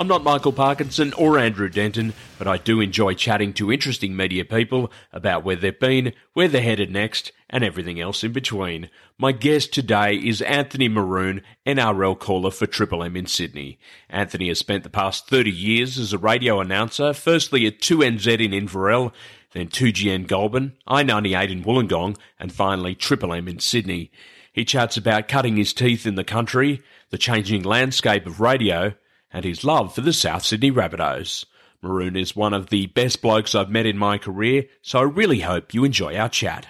I'm not Michael Parkinson or Andrew Denton, but I do enjoy chatting to interesting media people about where they've been, where they're headed next, and everything else in between. My guest today is Anthony Maroon, NRL caller for Triple M in Sydney. Anthony has spent the past 30 years as a radio announcer, firstly at 2NZ in Inverell, then 2GN Goulburn, I-98 in Wollongong, and finally Triple M in Sydney. He chats about cutting his teeth in the country, the changing landscape of radio, and his love for the South Sydney Rabbitohs. Maroon is one of the best blokes I've met in my career, so I really hope you enjoy our chat.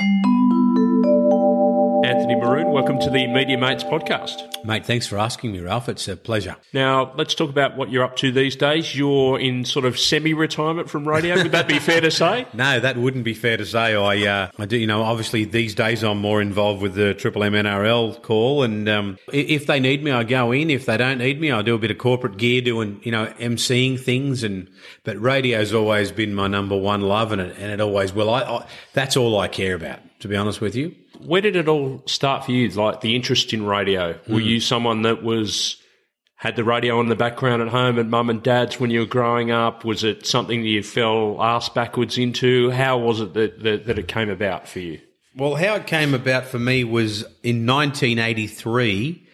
Anthony Maroon, welcome to the Media Mates podcast. Mate, thanks for asking me, Ralph. It's a pleasure. Now, let's talk about what you're up to these days. You're in sort of semi-retirement from radio. Would that be fair to say? No, that wouldn't be fair to say. I, uh, I do, you know, obviously these days I'm more involved with the Triple M NRL call, and um, if they need me, I go in. If they don't need me, I do a bit of corporate gear, doing, you know, emceeing things. And but radio's always been my number one love, and it, and it always will. I, I that's all I care about, to be honest with you. Where did it all start for you? Like the interest in radio? Were you someone that was had the radio on in the background at home at mum and dad's when you were growing up? Was it something that you fell ass backwards into? How was it that, that, that it came about for you? Well, how it came about for me was in 1983.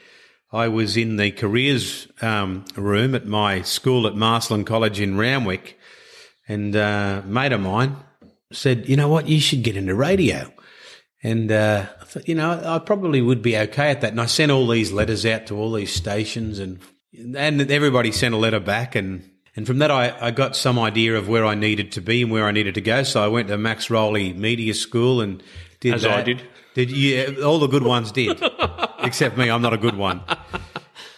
I was in the careers um, room at my school at Marcellin College in Randwick, and uh, a mate of mine said, "You know what? You should get into radio." And uh, I thought, you know, I probably would be okay at that. And I sent all these letters out to all these stations, and and everybody sent a letter back, and and from that I, I got some idea of where I needed to be and where I needed to go. So I went to Max Rowley Media School and did As I that. did. Did yeah, all the good ones did, except me. I'm not a good one.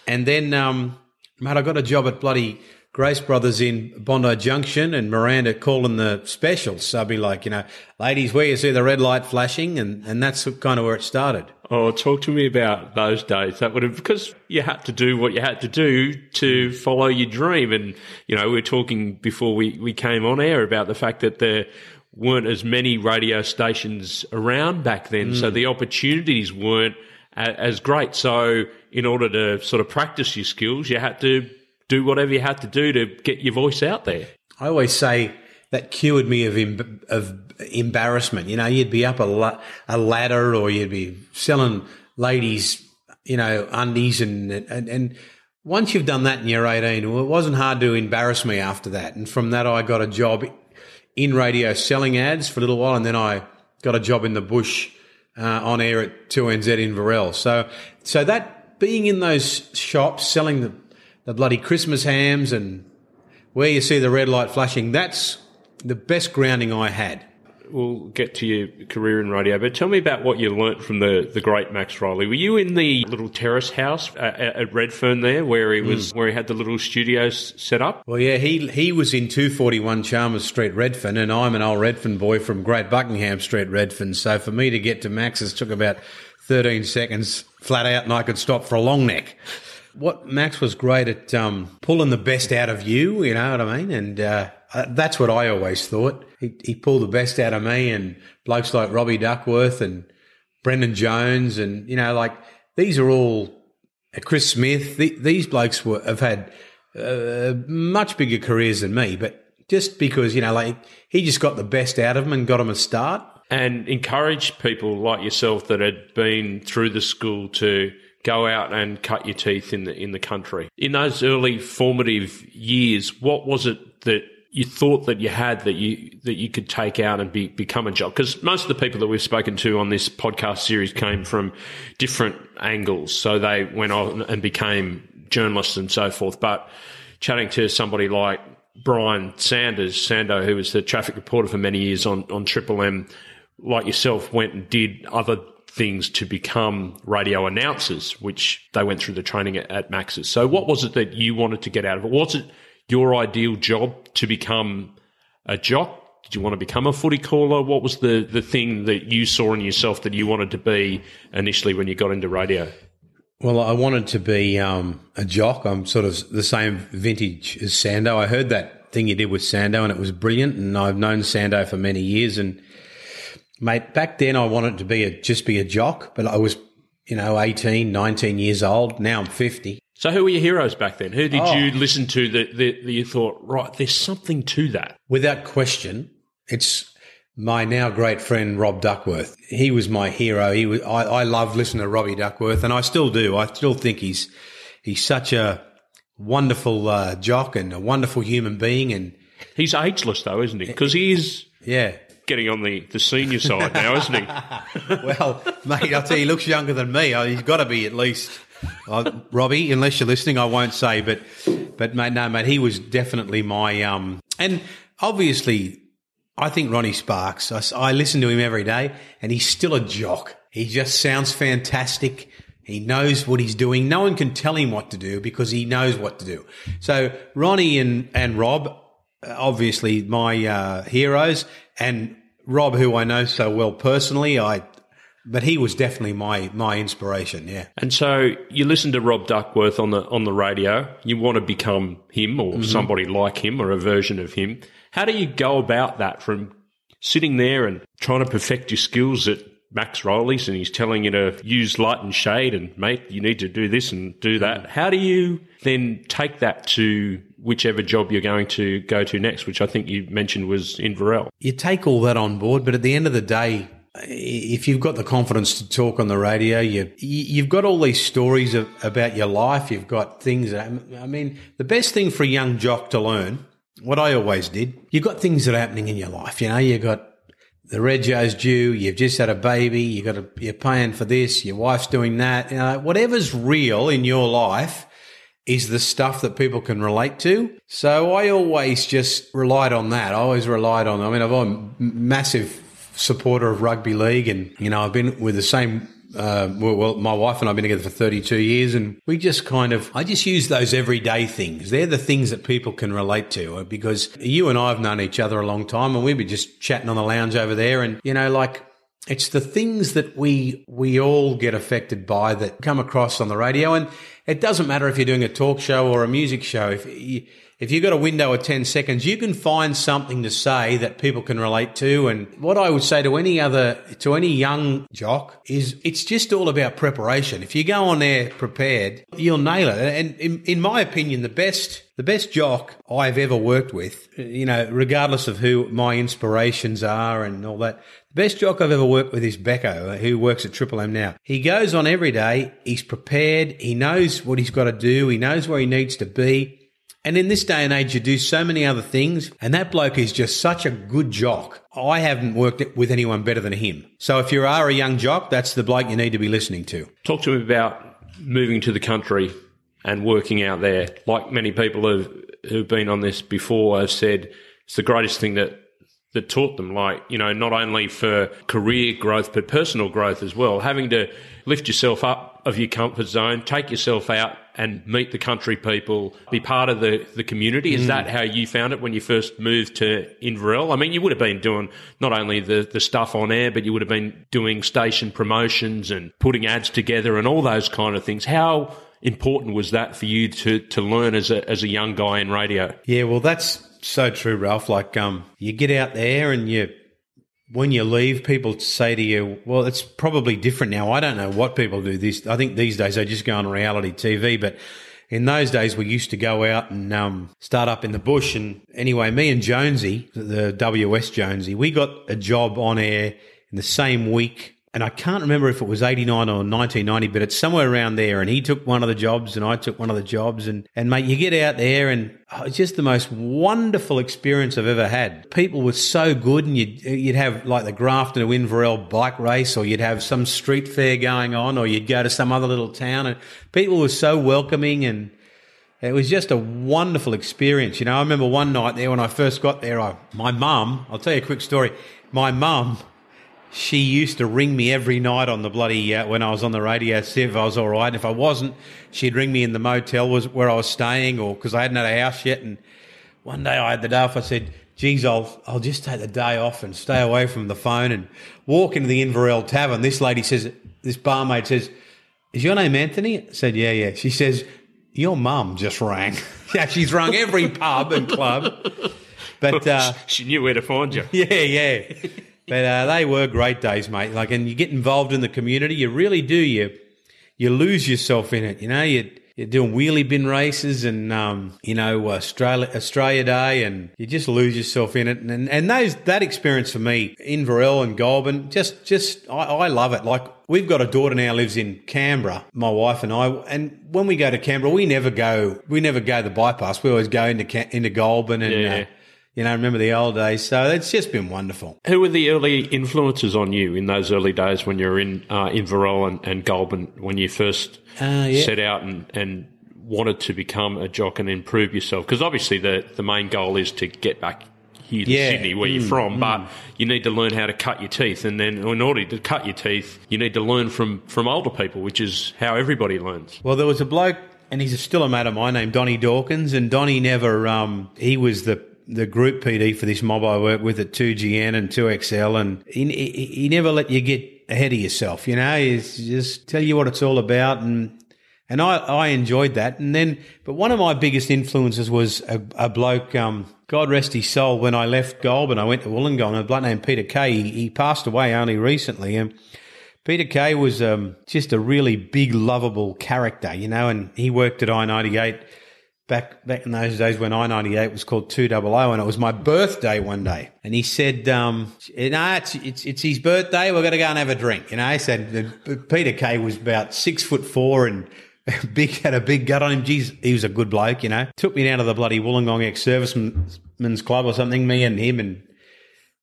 And then, um, mate, I got a job at bloody Grace Brothers in Bondi Junction, and Miranda calling the specials. So I'd be like, you know, ladies, where you see the red light flashing, and and that's kind of where it started. Oh, talk to me about those days. That would have because you had to do what you had to do to follow your dream. And you know, we are talking before we we came on air about the fact that there weren't as many radio stations around back then, so mm. the opportunities weren't as great. So, in order to sort of practice your skills, you had to do whatever you had to do to get your voice out there. I always say that cured me of of embarrassment. You know, you'd be up a, la- a ladder, or you'd be selling ladies, you know, undies, and and and once you've done that and you're 18, well, it wasn't hard to embarrass me after that. And from that, I got a job in radio selling ads for a little while, and then I got a job in the bush uh, on air at 2NZ Inverell. So, so that being in those shops selling the, the bloody Christmas hams and where you see the red light flashing, that's the best grounding I had. We'll get to your career in radio, but tell me about what you learnt from the, the great Max Rowley. Were you in the little terrace house at, at Redfern there, where he was, mm. where he had the little studios set up? Well, yeah, he he was in 241 Chalmers Street, Redfern, and I'm an old Redfern boy from Great Buckingham Street, Redfern. So for me to get to Max's took about 13 seconds flat out, and I could stop for a long neck. What Max was great at um, pulling the best out of you, you know what I mean? And uh, uh, that's what I always thought. He, he pulled the best out of me, and blokes like Robbie Duckworth and Brendan Jones, and you know, like these are all uh, Chris Smith. The, these blokes were, have had uh, much bigger careers than me, but just because you know, like he just got the best out of them and got them a start. And encourage people like yourself that had been through the school to go out and cut your teeth in the in the country. In those early formative years, what was it that you thought that you had that you that you could take out and be, become a job? Because most of the people that we've spoken to on this podcast series came from different angles, so they went on and became journalists and so forth. But chatting to somebody like Brian Sanders, Sando, who was the traffic reporter for many years on on Triple M, like yourself, went and did other things to become radio announcers, which they went through the training at, at Max's. So, what was it that you wanted to get out of it? Was it your ideal job to become a jock Did you want to become a footy caller? What was the, the thing that you saw in yourself that you wanted to be initially when you got into radio? Well, I wanted to be um, a jock. I'm sort of the same vintage as Sando. I heard that thing you did with Sando and it was brilliant. And I've known Sando for many years. And mate, back then I wanted to be a, just be a jock, but I was, you know, 18, 19 years old. Now I'm 50. So who were your heroes back then? Who did oh. you listen to that, that, that you thought, right, there's something to that? Without question, it's my now great friend Rob Duckworth. He was my hero. He was. I, I love listening to Robbie Duckworth, and I still do. I still think he's he's such a wonderful uh, jock and a wonderful human being. And he's ageless though, isn't he? Because he is. Yeah. Getting on the, the senior side now, isn't he? well, mate, I'll tell you, he looks younger than me. Uh, he's got to be at least uh, Robbie, unless you're listening, I won't say, but but mate, no, mate, he was definitely my um, and obviously I think Ronnie Sparks, I, I listen to him every day and he's still a jock. He just sounds fantastic. He knows what he's doing. No one can tell him what to do because he knows what to do. So Ronnie and, and Rob, obviously my uh, heroes, and Rob, who I know so well personally, I but he was definitely my my inspiration. Yeah. And so you listen to Rob Duckworth on the on the radio. You want to become him or mm-hmm. somebody like him or a version of him. How do you go about that from sitting there and trying to perfect your skills at Max Rowley's and he's telling you to use light and shade and mate, you need to do this and do that. Mm. How do you then take that to whichever job you're going to go to next, which I think you mentioned was Inverell? You take all that on board, but at the end of the day, if you've got the confidence to talk on the radio, you you've got all these stories of, about your life. You've got things. That, I mean, the best thing for a young jock to learn what I always did, you've got things that are happening in your life. You know, you've got the regio's due, you've just had a baby, you got a, you're paying for this, your wife's doing that. You know, whatever's real in your life is the stuff that people can relate to. So I always just relied on that. I always relied on, I mean, I'm a massive supporter of rugby league and, you know, I've been with the same uh, well, my wife and I've been together for 32 years, and we just kind of, I just use those everyday things. They're the things that people can relate to uh, because you and I have known each other a long time, and we'd be just chatting on the lounge over there, and you know, like it's the things that we we all get affected by that come across on the radio, and it doesn't matter if you're doing a talk show or a music show. If you, if you've got a window of 10 seconds, you can find something to say that people can relate to. And what I would say to any other, to any young jock is it's just all about preparation. If you go on there prepared, you'll nail it. And in, in my opinion, the best, the best jock I've ever worked with, you know, regardless of who my inspirations are and all that, the best jock I've ever worked with is Becco, who works at Triple M now. He goes on every day. He's prepared. He knows what he's got to do. He knows where he needs to be. And in this day and age, you do so many other things, and that bloke is just such a good jock. I haven't worked with anyone better than him. So if you are a young jock, that's the bloke you need to be listening to. Talk to me about moving to the country and working out there. Like many people who've, who've been on this before have said, it's the greatest thing that that taught them, like, you know, not only for career growth, but personal growth as well. Having to lift yourself up of your comfort zone, take yourself out and meet the country people, be part of the, the community. Is mm. that how you found it when you first moved to Inverell? I mean, you would have been doing not only the, the stuff on air, but you would have been doing station promotions and putting ads together and all those kind of things. How important was that for you to, to learn as a, as a young guy in radio? Yeah, well, that's so true, Ralph. Like, um, you get out there and you, when you leave, people say to you, well, it's probably different now. I don't know what people do this. I think these days they just go on reality TV, but in those days we used to go out and um, start up in the bush. And anyway, me and Jonesy, the WS Jonesy, we got a job on air in the same week and I can't remember if it was 89 or 1990, but it's somewhere around there. And he took one of the jobs and I took one of the jobs. And, and mate, you get out there and oh, it's just the most wonderful experience I've ever had. People were so good and you'd, you'd have like the Grafton to Inverell bike race or you'd have some street fair going on or you'd go to some other little town and people were so welcoming and it was just a wonderful experience. You know, I remember one night there when I first got there, I, my mum, I'll tell you a quick story. My mum, she used to ring me every night on the bloody uh, when I was on the radio, see if I was all right. And if I wasn't, she'd ring me in the motel was where I was staying, or because I hadn't had a house yet. And one day I had the day off. I said, geez, I'll I'll just take the day off and stay away from the phone and walk into the Inverell Tavern. This lady says, this barmaid says, "Is your name Anthony?" I said, "Yeah, yeah." She says, "Your mum just rang." yeah, she's rung every pub and club, but uh, she knew where to find you. yeah, yeah. But uh, they were great days, mate. Like, and you get involved in the community, you really do. You you lose yourself in it. You know, you you're doing wheelie bin races and um, you know Australia Australia Day, and you just lose yourself in it. And and those that experience for me, Inverell and Goulburn, just just I, I love it. Like we've got a daughter now lives in Canberra, my wife and I, and when we go to Canberra, we never go we never go the bypass. We always go into into Goulburn and. Yeah. Uh, you know, remember the old days. So it's just been wonderful. Who were the early influences on you in those early days when you were in uh, Inverell and, and Goulburn when you first Uh, yeah. set out and, and wanted to become a jock and improve yourself? Because obviously the, the main goal is to get back here to Yeah. Sydney, where you're from, but you need to learn how to cut your teeth. And then in order to cut your teeth, you need to learn from, from older people, which is how everybody learns. Well, there was a bloke, and he's still a mate of mine named Donny Dawkins, and Donnie never, um, he was the the group PD for this mob I work with at 2GN and 2XL, and he, he, he never let you get ahead of yourself, you know, he's just tell you what it's all about, and and I, I enjoyed that. And then, but one of my biggest influences was a, a bloke, um, God rest his soul, when I left Goulburn, I went to Wollongong, a bloke named Peter Kay, he, he passed away only recently, and Peter Kay was um, just a really big, lovable character, you know, and he worked at I ninety eight back back in those days when I ninety eight was called two double O, and it was my birthday one day, and he said, um, "No, it's, it's it's his birthday. We're going to go and have a drink." You know, he said Peter Kay was about six foot four and. Big had a big gut on him. Geez, he was a good bloke, you know. Took me down to the bloody Wollongong ex servicemen's club or something. Me and him and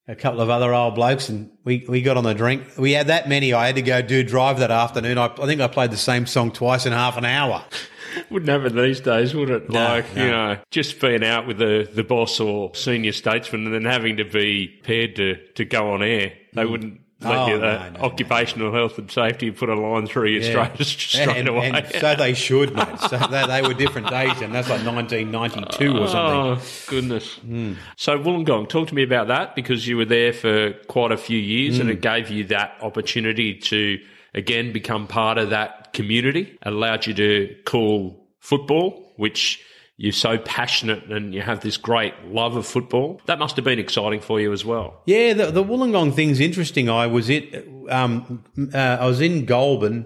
a couple of other old blokes, and we, we got on the drink. We had that many. I had to go do drive that afternoon. I, I think I played the same song twice in half an hour. Wouldn't happen these days, would it? No, like, no. you know, just being out with the, the boss or senior statesman and then having to be paired to, to go on air. They mm. wouldn't Oh, no, no, occupational health and safety put a line through you straight, straight and, away. and so they should, mate. So they, they were different days, and that's like 1992 or something. Oh, goodness. Hmm. So, Wollongong, talk to me about that because you were there for quite a few years Hmm. and it gave you that opportunity to, again, become part of that community, allowed you to call football, which you're so passionate and you have this great love of football. That must have been exciting for you as well. Yeah, the, the Wollongong thing's interesting. I was it. Um, uh, I was in Goulburn,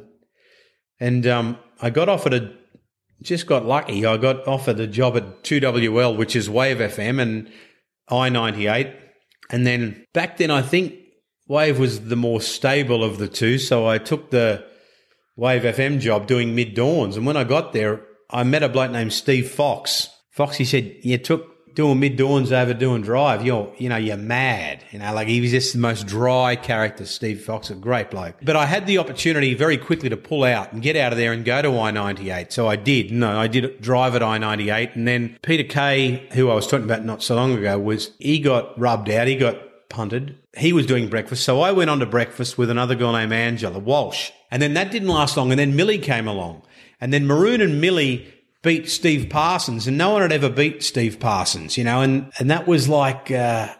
and um, I got offered a. Just got lucky. I got offered a job at two WL, which is Wave FM and I ninety eight, and then back then I think Wave was the more stable of the two, so I took the Wave FM job doing mid dawns. And when I got there, I met a bloke named Steve Fox. Fox, he said, you took doing mid dawns over doing drive. You're, you know, you're mad. You know, like he was just the most dry character, Steve Fox, a great bloke. But I had the opportunity very quickly to pull out and get out of there and go to I-98. So I did. No, I did drive at I-98. And then Peter Kay, who I was talking about not so long ago, was, he got rubbed out. He got punted. He was doing breakfast. So I went on to breakfast with another girl named Angela Walsh. And then that didn't last long. And then Millie came along. And then Maroon and Millie beat Steve Parsons. And no one had ever beat Steve Parsons, you know, and, and that was like, uh,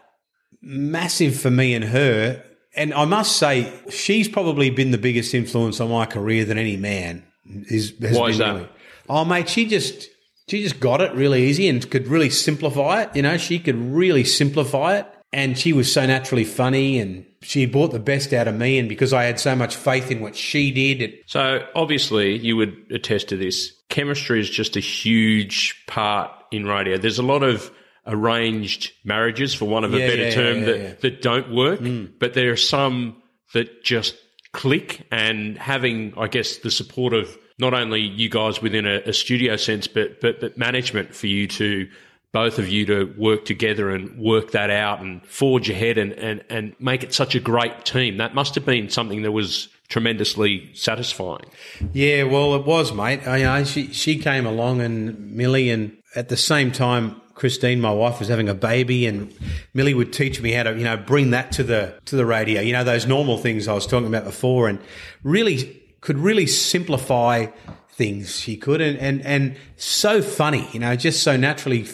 massive for me and her. And I must say, she's probably been the biggest influence on my career than any man. Is, has Why been is that? Millie. Oh, mate, she just she just got it really easy and could really simplify it. You know, she could really simplify it, and she was so naturally funny, and she brought the best out of me. And because I had so much faith in what she did, it, So obviously, you would attest to this. Chemistry is just a huge part in radio. There's a lot of arranged marriages, for want of a better yeah, term, yeah, that, yeah. that don't work. Hmm. But there are some that just click. And having, I guess, the support of not only you guys within a, a studio sense, but, but but management for you to both of you to work together and work that out and forge ahead and, and, and make it such a great team. That must have been something that was tremendously satisfying. Yeah, well, it was, mate. I, you know, she she came along and Millie, and at the same time, Christine, my wife, was having a baby, and Millie would teach me how to, you know, bring that to the to the radio. You know, those normal things I was talking about before, and really could really simplify things. She could, and and and so funny, you know, just so naturally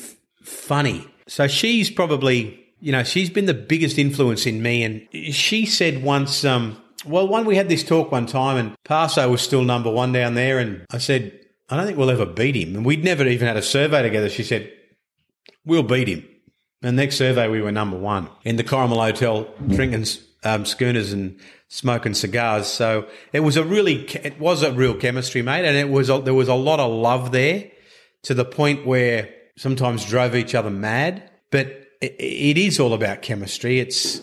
funny. So she's probably you know, she's been the biggest influence in me. And she said once, um, well, one we had this talk one time, and Paso was still number one down there, and I said, I don't think we'll ever beat him. And we'd never even had a survey together. She said, We'll beat him. And next survey, we were number one in the Corrimal Hotel, drinking um, schooners and smoking cigars. So it was a really, it was a real chemistry, mate, and it was a, there was a lot of love there to the point where sometimes drove each other mad. But it, it is all about chemistry. It's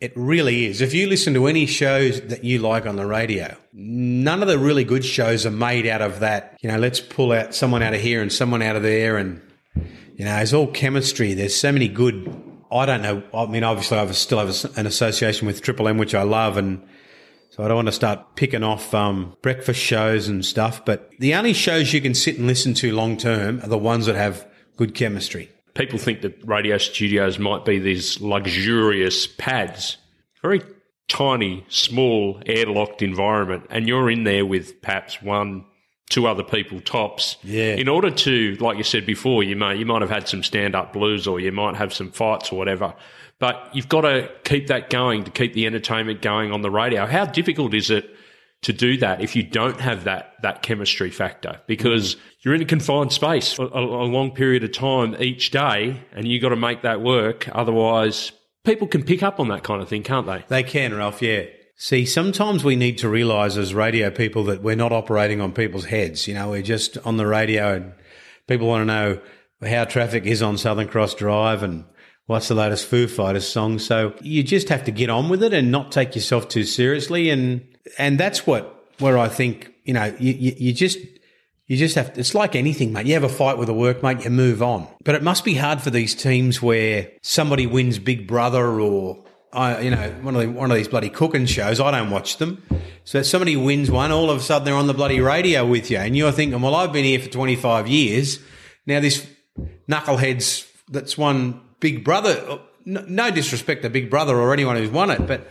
it really is. If you listen to any shows that you like on the radio, none of the really good shows are made out of that. You know, let's pull out someone out of here and someone out of there, and you know, it's all chemistry. There's so many good. I don't know. I mean, obviously, I still have an association with Triple M, which I love, and so I don't want to start picking off um, breakfast shows and stuff. But the only shows you can sit and listen to long term are the ones that have good chemistry people think that radio studios might be these luxurious pads, very tiny, small, airlocked environment, and you're in there with perhaps one, two other people tops. Yeah. In order to, like you said before, you might you might have had some stand up blues or you might have some fights or whatever. But you've got to keep that going to keep the entertainment going on the radio. How difficult is it to do that if you don't have that that chemistry factor because mm. you're in a confined space for a, a long period of time each day and you got to make that work otherwise people can pick up on that kind of thing can't they they can ralph yeah see sometimes we need to realize as radio people that we're not operating on people's heads you know we're just on the radio and people want to know how traffic is on southern cross drive and what's the latest Foo Fighters song. So you just have to get on with it and not take yourself too seriously. And, and that's what, where I think, you know, you, you, you just, you just have to, it's like anything, mate. You have a fight with a workmate, you move on. But it must be hard for these teams where somebody wins Big Brother or, I, you know, one of the, one of these bloody cooking shows. I don't watch them. So somebody wins one, all of a sudden they're on the bloody radio with you, and you're thinking, well, I've been here for 25 years. Now this knucklehead's that's won Big Brother. No disrespect to Big Brother or anyone who's won it, but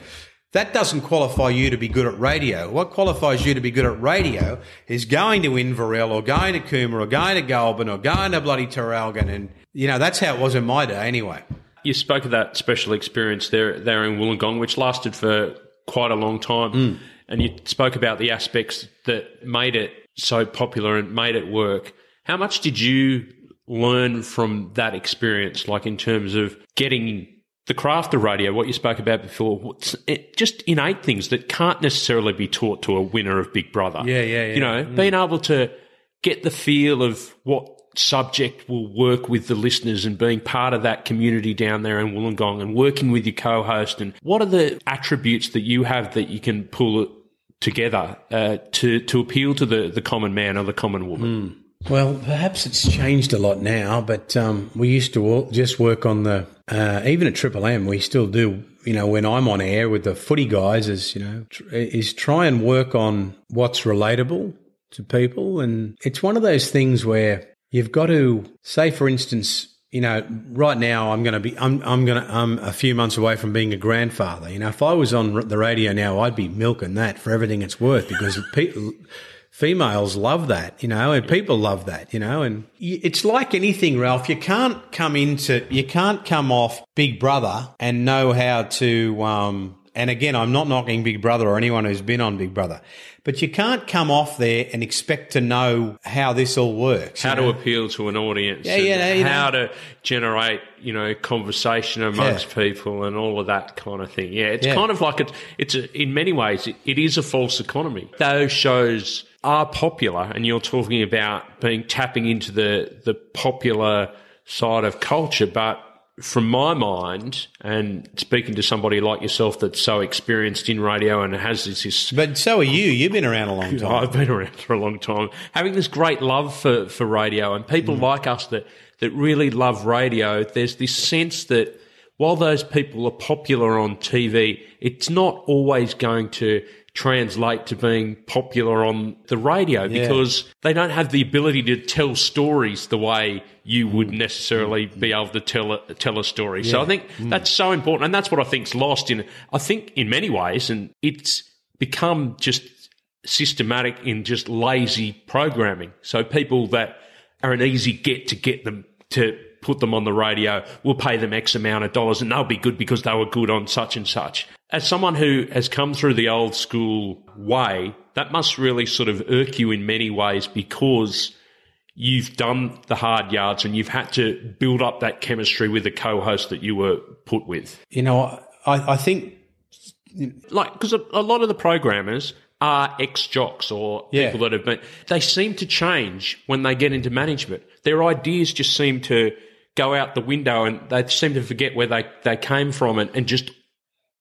that doesn't qualify you to be good at radio. What qualifies you to be good at radio is going to Inverell or going to Cooma or going to Goulburn or going to bloody Traralgon. And, you know, that's how it was in my day anyway. You spoke of that special experience there, there in Wollongong, which lasted for quite a long time. Mm. And you spoke about the aspects that made it so popular and made it work. How much did you learn from that experience, like in terms of getting the craft of radio, what you spoke about before, just innate things that can't necessarily be taught to a winner of Big Brother. Yeah, yeah, yeah. You know, mm. being able to get the feel of what subject will work with the listeners and being part of that community down there in Wollongong and working with your co-host and what are the attributes that you have that you can pull together uh, to to appeal to the the common man or the common woman. Mm. Well, perhaps it's changed a lot now, but um, we used to just work on the uh, even at Triple M. We still do. You know, when I'm on air with the footy guys, is you know, tr- is try and work on what's relatable to people, and it's one of those things where you've got to say, for instance, you know, right now I'm going to be, I'm, I'm going to, I'm a few months away from being a grandfather. You know, if I was on the radio now, I'd be milking that for everything it's worth because people females love that, you know, and people love that, you know, and it's like anything, Ralph. You can't come into, you can't come off Big Brother and know how to, um, and again, I'm not knocking Big Brother or anyone who's been on Big Brother, but you can't come off there and expect to know how this all works. How know? to appeal to an audience. Yeah, yeah, you How know. to generate, you know, conversation amongst yeah. people and all of that kind of thing. Yeah, it's yeah. kind of like it, it's a, in many ways, it, it is a false economy. Those shows are popular, and you're talking about being tapping into the the popular side of culture, but from my mind, and speaking to somebody like yourself that's so experienced in radio and has this, this but so are you. You've been around a long time. I've been around for a long time, having this great love for for radio and people mm. like us that that really love radio. There's this sense that while those people are popular on TV, it's not always going to translate to being popular on the radio yeah. because they don't have the ability to tell stories the way you would necessarily be able to tell a, tell a story. Yeah. So I think mm. that's so important, and that's what I think's lost in. I think in many ways, and it's become just systematic in just lazy programming. So people that are an easy get to get them to put them on the radio. We'll pay them X amount of dollars and they'll be good because they were good on such and such. As someone who has come through the old school way, that must really sort of irk you in many ways because you've done the hard yards and you've had to build up that chemistry with the co-host that you were put with. You know, I, I think Like, because a, a lot of the programmers are ex jocks or Yeah. people that have been, they seem to change when they get into management. Their ideas just seem to go out the window and they seem to forget where they, they came from and, and just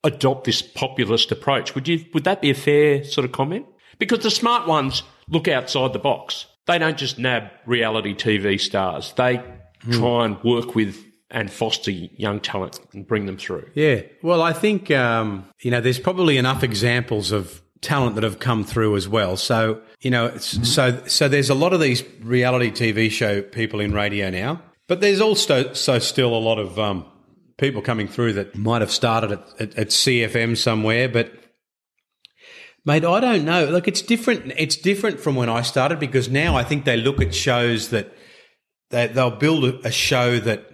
adopt this populist approach. Would you, would that be a fair sort of comment? Because the smart ones look outside the box. They don't just nab reality TV stars. They try and work with and foster young talent and bring them through. Yeah. Well, I think, um, you know, there's probably enough examples of talent that have come through as well. So, you know, it's, so, so there's a lot of these reality TV show people in radio now, but there's also so still a lot of, um, people coming through that might have started at, at, at CFM somewhere, but Mate, I don't know. Look, it's different. It's different from when I started because now I think they look at shows that they, they'll build a, show that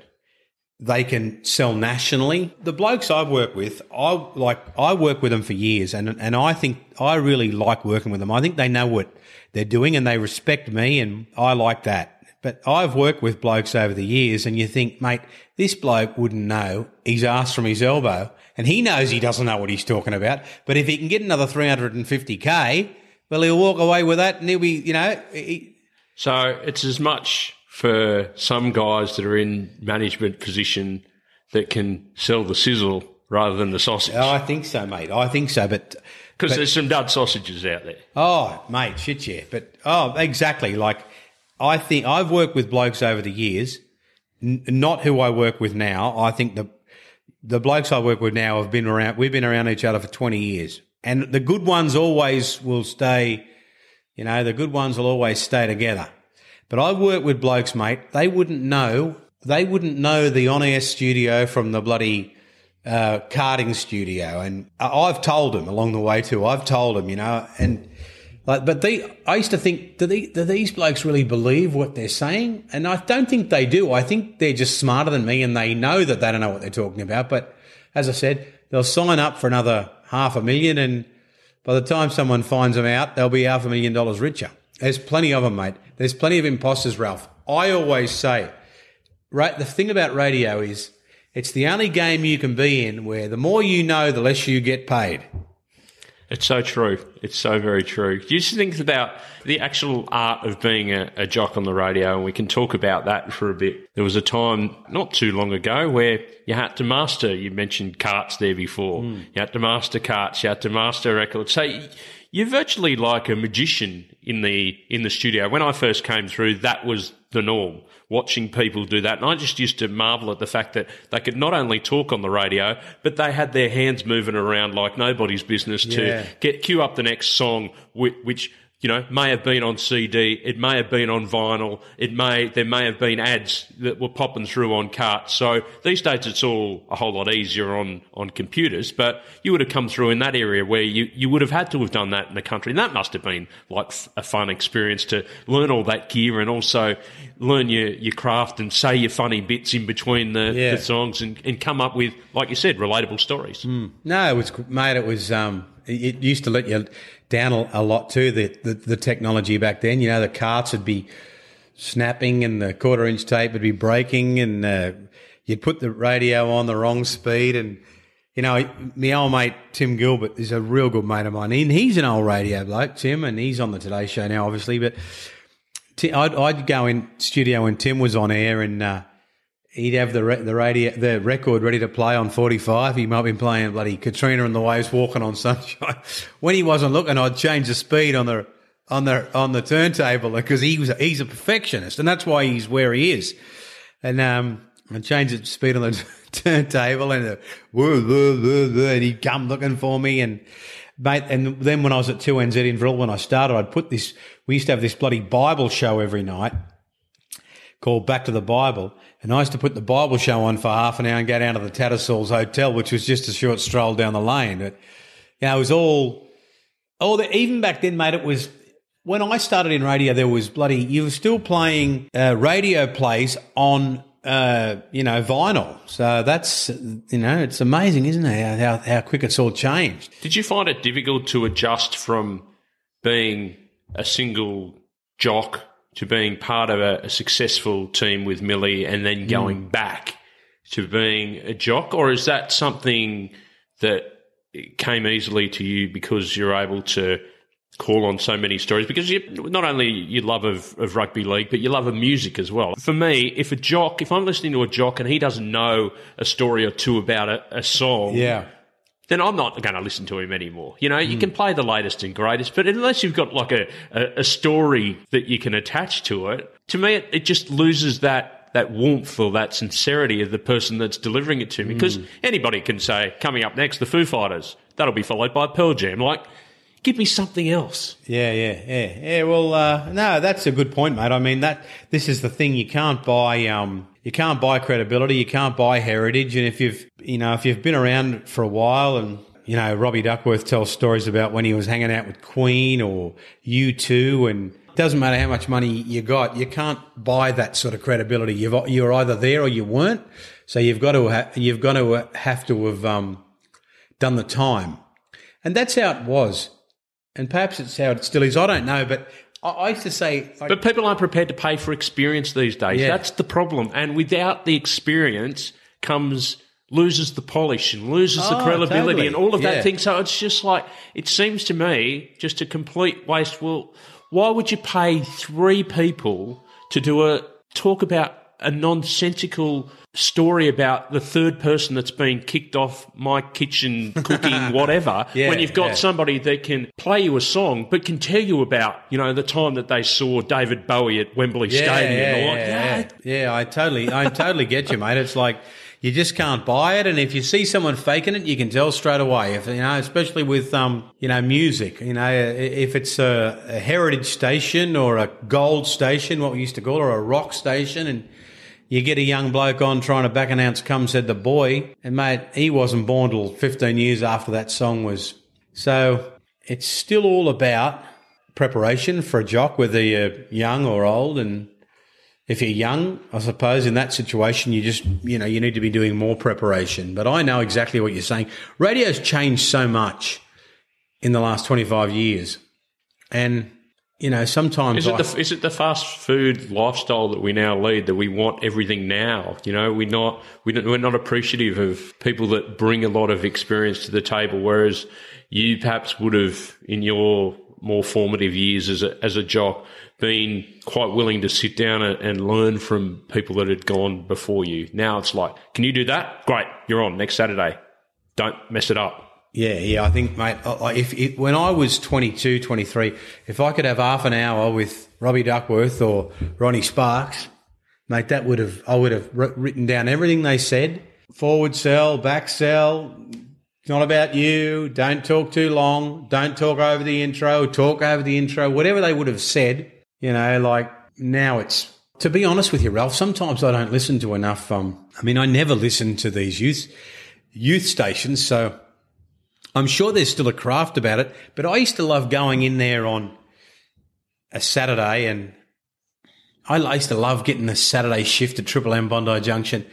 they can sell nationally. The blokes I've worked with, I like I work with them for years, and and I think I really like working with them. I think they know what they're doing, and they respect me, and I like that. But I've worked with blokes over the years, and you think, mate, this bloke wouldn't know. He's asked from his elbow, and he knows he doesn't know what he's talking about. But if he can get another three hundred and fifty k, well, he'll walk away with that, and he'll be, you know, he, So it's as much for some guys that are in management position that can sell the sizzle rather than the sausage. oh, I think so, mate. I think so, but. Because there's some dud sausages out there. Oh, mate, shit, yeah. But oh, exactly. Like I think I've worked with blokes over the years, n- not who I work with now. I think the the blokes I work with now have been around. We've been around each other for twenty years, and the good ones always will stay. You know, the good ones will always stay together. But I've worked with blokes, mate. They wouldn't know. They wouldn't know the on-air studio from the bloody uh, studio, and I've told them along the way too. I've told them, you know, and like, but they, I used to think, do, they, do these blokes really believe what they're saying? And I don't think they do. I think they're just smarter than me, and they know that they don't know what they're talking about. But as I said, they'll sign up for another half a million, and by the time someone finds them out, they'll be half a million dollars richer. There's plenty of them, mate. There's plenty of imposters, Ralph. I always say, right, the thing about radio is it's the only game you can be in where the more you know, the less you get paid. It's so true. It's so very true. You just think about the actual art of being a, a jock on the radio, and we can talk about that for a bit. There was a time not too long ago where you had to master. You mentioned carts there before. Hmm. You had to master carts. You had to master records. So you're virtually like a magician in the in the studio. When I first came through, that was the norm. Watching people do that, and I just used to marvel at the fact that they could not only talk on the radio, but they had their hands moving around like nobody's business Yeah. to get cue up the next song, which you know may have been on CD, it may have been on vinyl, it may there may have been ads that were popping through on carts. So these days it's all a whole lot easier on on computers, but you would have come through in that area where you you would have had to have done that in the country, and that must have been like a fun experience to learn all that gear and also learn your your craft and say your funny bits in between the, Yeah. the songs and, and come up with like you said relatable stories. No, it was mate. It was um, it used to let you down a, lot too. The, the the technology back then, you know, the carts would be snapping and the quarter inch tape would be breaking, and uh, you'd put the radio on the wrong speed. And you know, my old mate Tim Gilbert is a real good mate of mine, and he's an old radio bloke, Tim, and he's on the Today Show now, obviously. But Ti- I'd, I'd go in studio when Tim was on air, and uh, he'd have the the radio the record ready to play on forty five. He might be playing bloody Katrina and the Waves, Walking on Sunshine. when he wasn't looking, I'd change the speed on the on the on the turntable because he was he's a perfectionist, and that's why he's where he is. And um, I changed the speed on the turntable, and the, whoa, whoa, whoa, whoa, and he'd come looking for me, and mate. And then when I was at two NZ Inverell, when I started, I'd put this. We used to have this bloody Bible show every night called Back to the Bible. And I used to put the Bible show on for half an hour and go down to the Tattersalls Hotel, which was just a short stroll down the lane. But, you know, it was all, all the, even back then, mate, it was, when I started in radio, there was bloody, you were still playing uh, radio plays on uh, you know, vinyl. So that's, you know, it's amazing, isn't it? How, how quick it's all changed. Did you find it difficult to adjust from being a single jock to being part of a, a successful team with Millie and then going mm. back to being a jock? Or is that something that came easily to you because you're able to call on so many stories because you not only you love of, of rugby league but you love of music as well for me if a jock if i'm listening to a jock and he doesn't know a story or two about a, a song yeah then I'm not going to listen to him anymore. You know, you mm. can play the latest and greatest, but unless you've got like a, a, a story that you can attach to it, to me, it, it, just loses that, that warmth or that sincerity of the person that's delivering it to me. Because mm. anybody can say, coming up next, the Foo Fighters. That'll be followed by Pearl Jam. Like, Give me something else. Yeah, yeah, yeah, yeah. Well, uh, no, that's a good point, mate. I mean, that this is the thing. You can't buy, um, you can't buy credibility. You can't buy heritage. And if you've, you know, if you've been around for a while, and you know, Robbie Duckworth tells stories about when he was hanging out with Queen or U2, and it doesn't matter how much money you got, you can't buy that sort of credibility. You've, you're either there or you weren't. So you've got to, ha- you've got to have to have um, done the time, and that's how it was and perhaps it's how it still is. I don't know, but I, used to say. Like, but people aren't prepared to pay for experience these days. Yeah. That's the problem. And without the experience comes loses the polish and loses oh, the ah, credibility totally. and all of that yeah. thing. So it's just like it seems to me just a complete waste. Well, why would you pay three people to do a talk about a nonsensical story about the third person that's been kicked off my kitchen cooking whatever. Yeah, when you've got yeah. somebody that can play you a song but can tell you about you know the time that they saw David Bowie at Wembley yeah, Stadium yeah, yeah, yeah, I totally I totally get you mate. It's like you just can't buy it and if you see someone faking it you can tell straight away. If you know especially with um you know music you know if it's a, a heritage station or a gold station what we used to call it or a rock station and you get a young bloke on trying to back announce Come Said the Boy, and mate, he wasn't born till 15 years after that song was. So it's still all about preparation for a jock, whether you're young or old. And if you're young, I suppose in that situation, you just, you know, you need to be doing more preparation. But I know exactly what you're saying. Radio's changed so much in the last 25 years. And you know, sometimes is it, the, is it the fast food lifestyle that we now lead that we want everything now? You know, we're not we are not appreciative of people that bring a lot of experience to the table, whereas you perhaps would have in your more formative years as a as a jock been quite willing to sit down and learn from people that had gone before you. Now it's like, can you do that? Great, you're on next Saturday. Don't mess it up. Yeah, yeah, I think, mate, if, if, when I was 22, 23, if I could have half an hour with Robbie Duckworth or Ronnie Sparks, mate, that would have, I would have written down everything they said. Forward sell, back sell, it's not about you, don't talk too long, don't talk over the intro, talk over the intro, whatever they would have said, you know, like now it's, to be honest with you, Ralph, sometimes I don't listen to enough, um, I mean, I never listen to these youth, youth stations, so I'm sure there's still a craft about it, but I used to love going in there on a Saturday and I used to love getting the Saturday shift at Triple M Bondi Junction.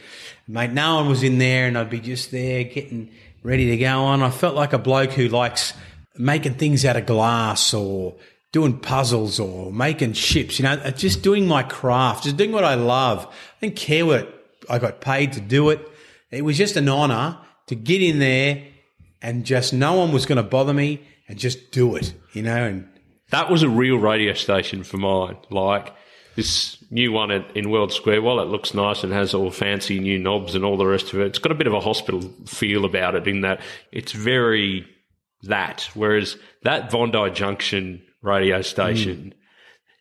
Mate, no one was in there and I'd be just there getting ready to go on. I felt like a bloke who likes making things out of glass or doing puzzles or making ships, you know, uh, just doing my craft, just doing what I love. I didn't care what I got paid to do it. It was just an honor to get in there and just no one was going to bother me and just do it, you know. And that was a real radio station for mine. Like this new one at, in World Square, while it looks nice and has all fancy new knobs and all the rest of it, it's got a bit of a hospital feel about it in that it's very that. Whereas that Bondi Junction radio station. Mm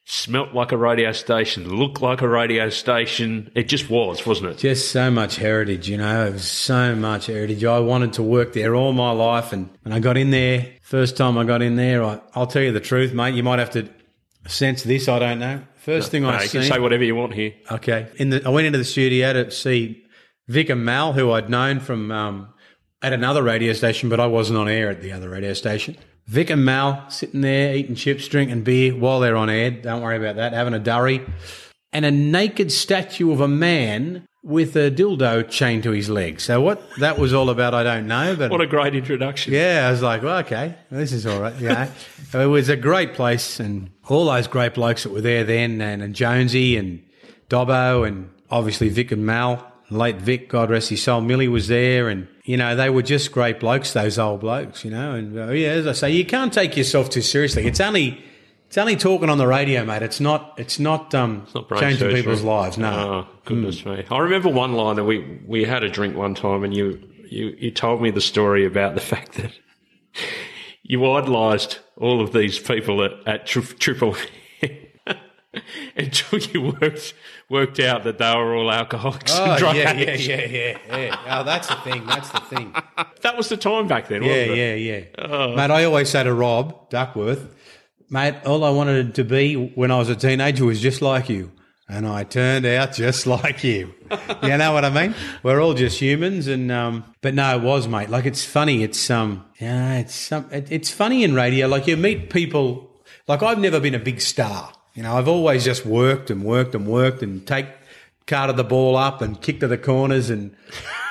smelt like a radio station, looked like a radio station. It just was, wasn't it? Just so much heritage, you know. It was so much heritage. I wanted to work there all my life, and when I got in there, first time I got in there, I, will tell you the truth, mate. You might have to sense this. I don't know. First thing no, I no, you can say whatever you want here. Okay. In the, I went into the studio to see Vic and Mal, who I'd known from um, at another radio station, but I wasn't on air at the other radio station. Vic and Mal sitting there eating chips, drinking beer while they're on air. Don't worry about that. Having a durry. And a naked statue of a man with a dildo chained to his leg. So what that was all about, I don't know. But What a great introduction. yeah, I was like, well, okay, this is all right. Yeah, it was a great place, and all those great blokes that were there then, and, and Jonesy and Dobbo, and obviously Vic and Mal, late Vic, God rest his soul. Millie was there, and you know they were just great blokes, those old blokes, you know. And uh, yeah, as I say, you can't take yourself too seriously. It's only it's only talking on the radio, mate. It's not. It's not. Um, not changing surgery. people's lives. No. Oh goodness me! I remember one line that we we had a drink one time, and you you you told me the story about the fact that you idolised all of these people at, at tri- Triple until you worked worked out that they were all alcoholics Oh and drug yeah, yeah, yeah, yeah, yeah. Oh, that's the thing. That's the thing. That was the time back then, Yeah, wasn't it? yeah, yeah. Mate, I always say to Rob Duckworth, mate, all I wanted to be when I was a teenager was just like you. And I turned out just like you. you know what I mean? We're all just humans, and um, but no, it was, mate. Like it's funny. It's um, yeah, it's some. It, it's funny in radio. Like you meet people. Like I've never been a big star. You know, I've always just worked and worked and worked and take carted the ball up and kicked to the corners and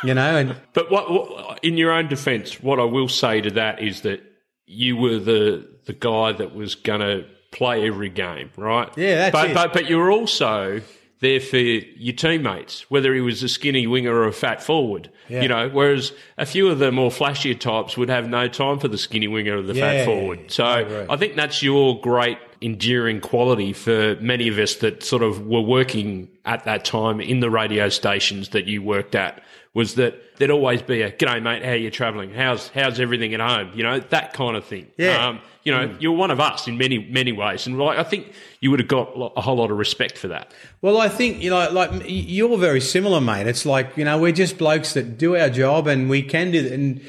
you know and But what, what in your own defence, what I will say to that is that you were the the guy that was going to play every game, right? Yeah, that's but, it. But but you were also there for your teammates, whether he was a skinny winger or a fat forward. Yeah. You know, whereas a few of the more flashier types would have no time for the skinny winger or the Yeah, fat forward. So I. I think that's your great enduring quality for many of us that sort of were working at that time in the radio stations that you worked at was that there'd always be a g'day mate, how are you travelling? How's how's everything at home? You know, that kind of thing. Yeah. Um, you know, you're one of us in many, many ways. And like, I think you would have got a whole lot of respect for that. Well, I think you know, like you're very similar, mate. It's like you know, we're just blokes that do our job, and we can do. And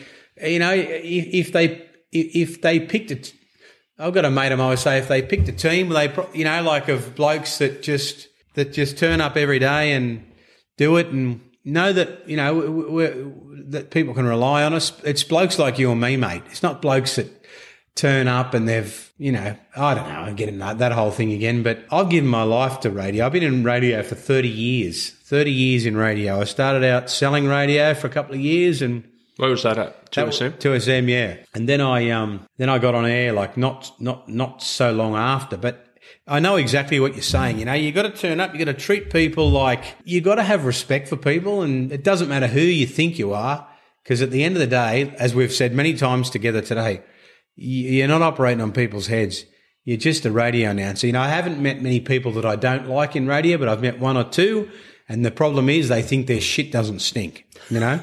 you know, if, if they if they picked it, I've got a mate of mine always say if they picked a team, they you know, like of blokes that just that just turn up every day and do it, and know that you know that people can rely on us. It's blokes like you and me, mate. It's not blokes that turn up and they've, you know, I don't know, I'm getting that, that whole thing again, but I've given my life to radio. I've been in radio for 30 years, 30 years in radio. I started out selling radio for a couple of years and Where was that at? that 2SM? 2SM, yeah. And then I, um, then I got on air like not, not, not so long after, but I know exactly what you're saying. You know, you got to turn up. You got to treat people like you got to have respect for people, and it doesn't matter who you think you are, because at the end of the day, as we've said many times together today, you're not operating on people's heads. You're just a radio announcer. You know, I haven't met many people that I don't like in radio, but I've met one or two, and the problem is they think their shit doesn't stink. You know,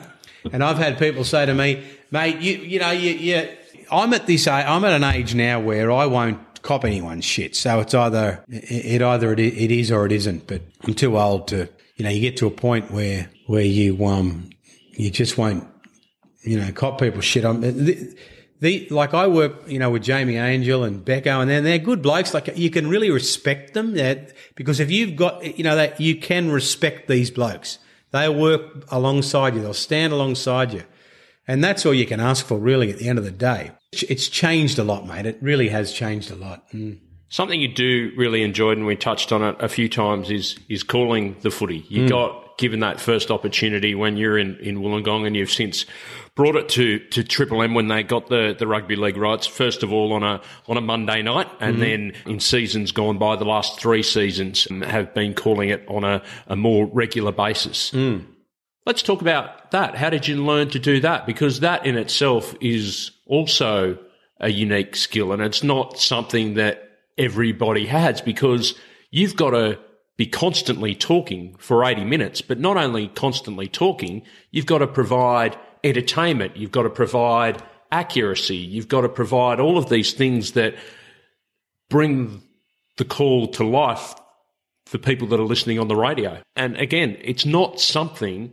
and I've had people say to me, "Mate, you you know you you." I'm at this. I'm at an age now where I won't cop anyone's shit. So it's either it either it it is or it isn't. But I'm too old to. You know, you get to a point where where you um you just won't you know, cop people shit on the, the like I work, you know, with Jamie Angel and Becco, and they're, they're good blokes. Like you can really respect them that because if you've got, you know, that you can respect these blokes. They'll work alongside you. They'll stand alongside you, and that's all you can ask for, really. At the end of the day, It's- changed a lot, mate. It really has changed a lot. Mm. Something you do really enjoy, and we touched on it a few times, is is calling the footy. You got given that first opportunity when you're in, in Wollongong, and you've since brought it to, to Triple M when they got the, the rugby league rights. First of all on a on a Monday night, and mm-hmm. then in seasons gone by, the last three seasons have been calling it on a, a more regular basis. Mm. Let's talk about that. How did you learn to do that? Because that in itself is also a unique skill and it's not something that everybody has because you've got to be constantly talking for 80 minutes, but not only constantly talking, you've got to provide entertainment. You've got to provide accuracy. You've got to provide all of these things that bring the call to life for people that are listening on the radio. And again, it's not something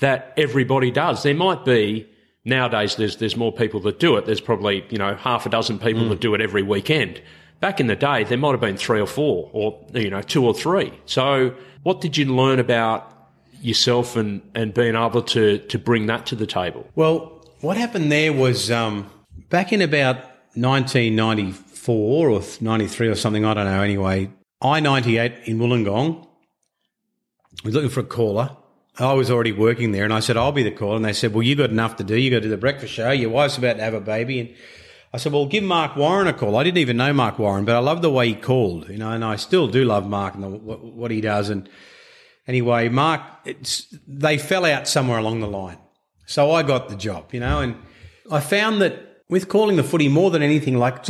that everybody does. There might be nowadays. There's there's more people that do it. There's probably you know half a dozen people hmm. that do it every weekend. Back in the day, there might have been three or four, or you know two or three. So, what did you learn about yourself and and being able to to bring that to the table? Well, what happened there was um, back in about 1994 or 93 or something, I don't know. Anyway, I 98 in Wollongong was looking for a caller, I was already working there, and I said I'll be the caller. And they said, "Well, you've got enough to do. You got to do the breakfast show. Your wife's about to have a baby." And I said, "Well, give Mark Warren a call." I didn't even know Mark Warren, but I love the way he called, you know, and I still do love Mark and the, what, what he does. And anyway, Mark, they fell out somewhere along the line, so I got the job, you know, and I found that with calling the footy more than anything, like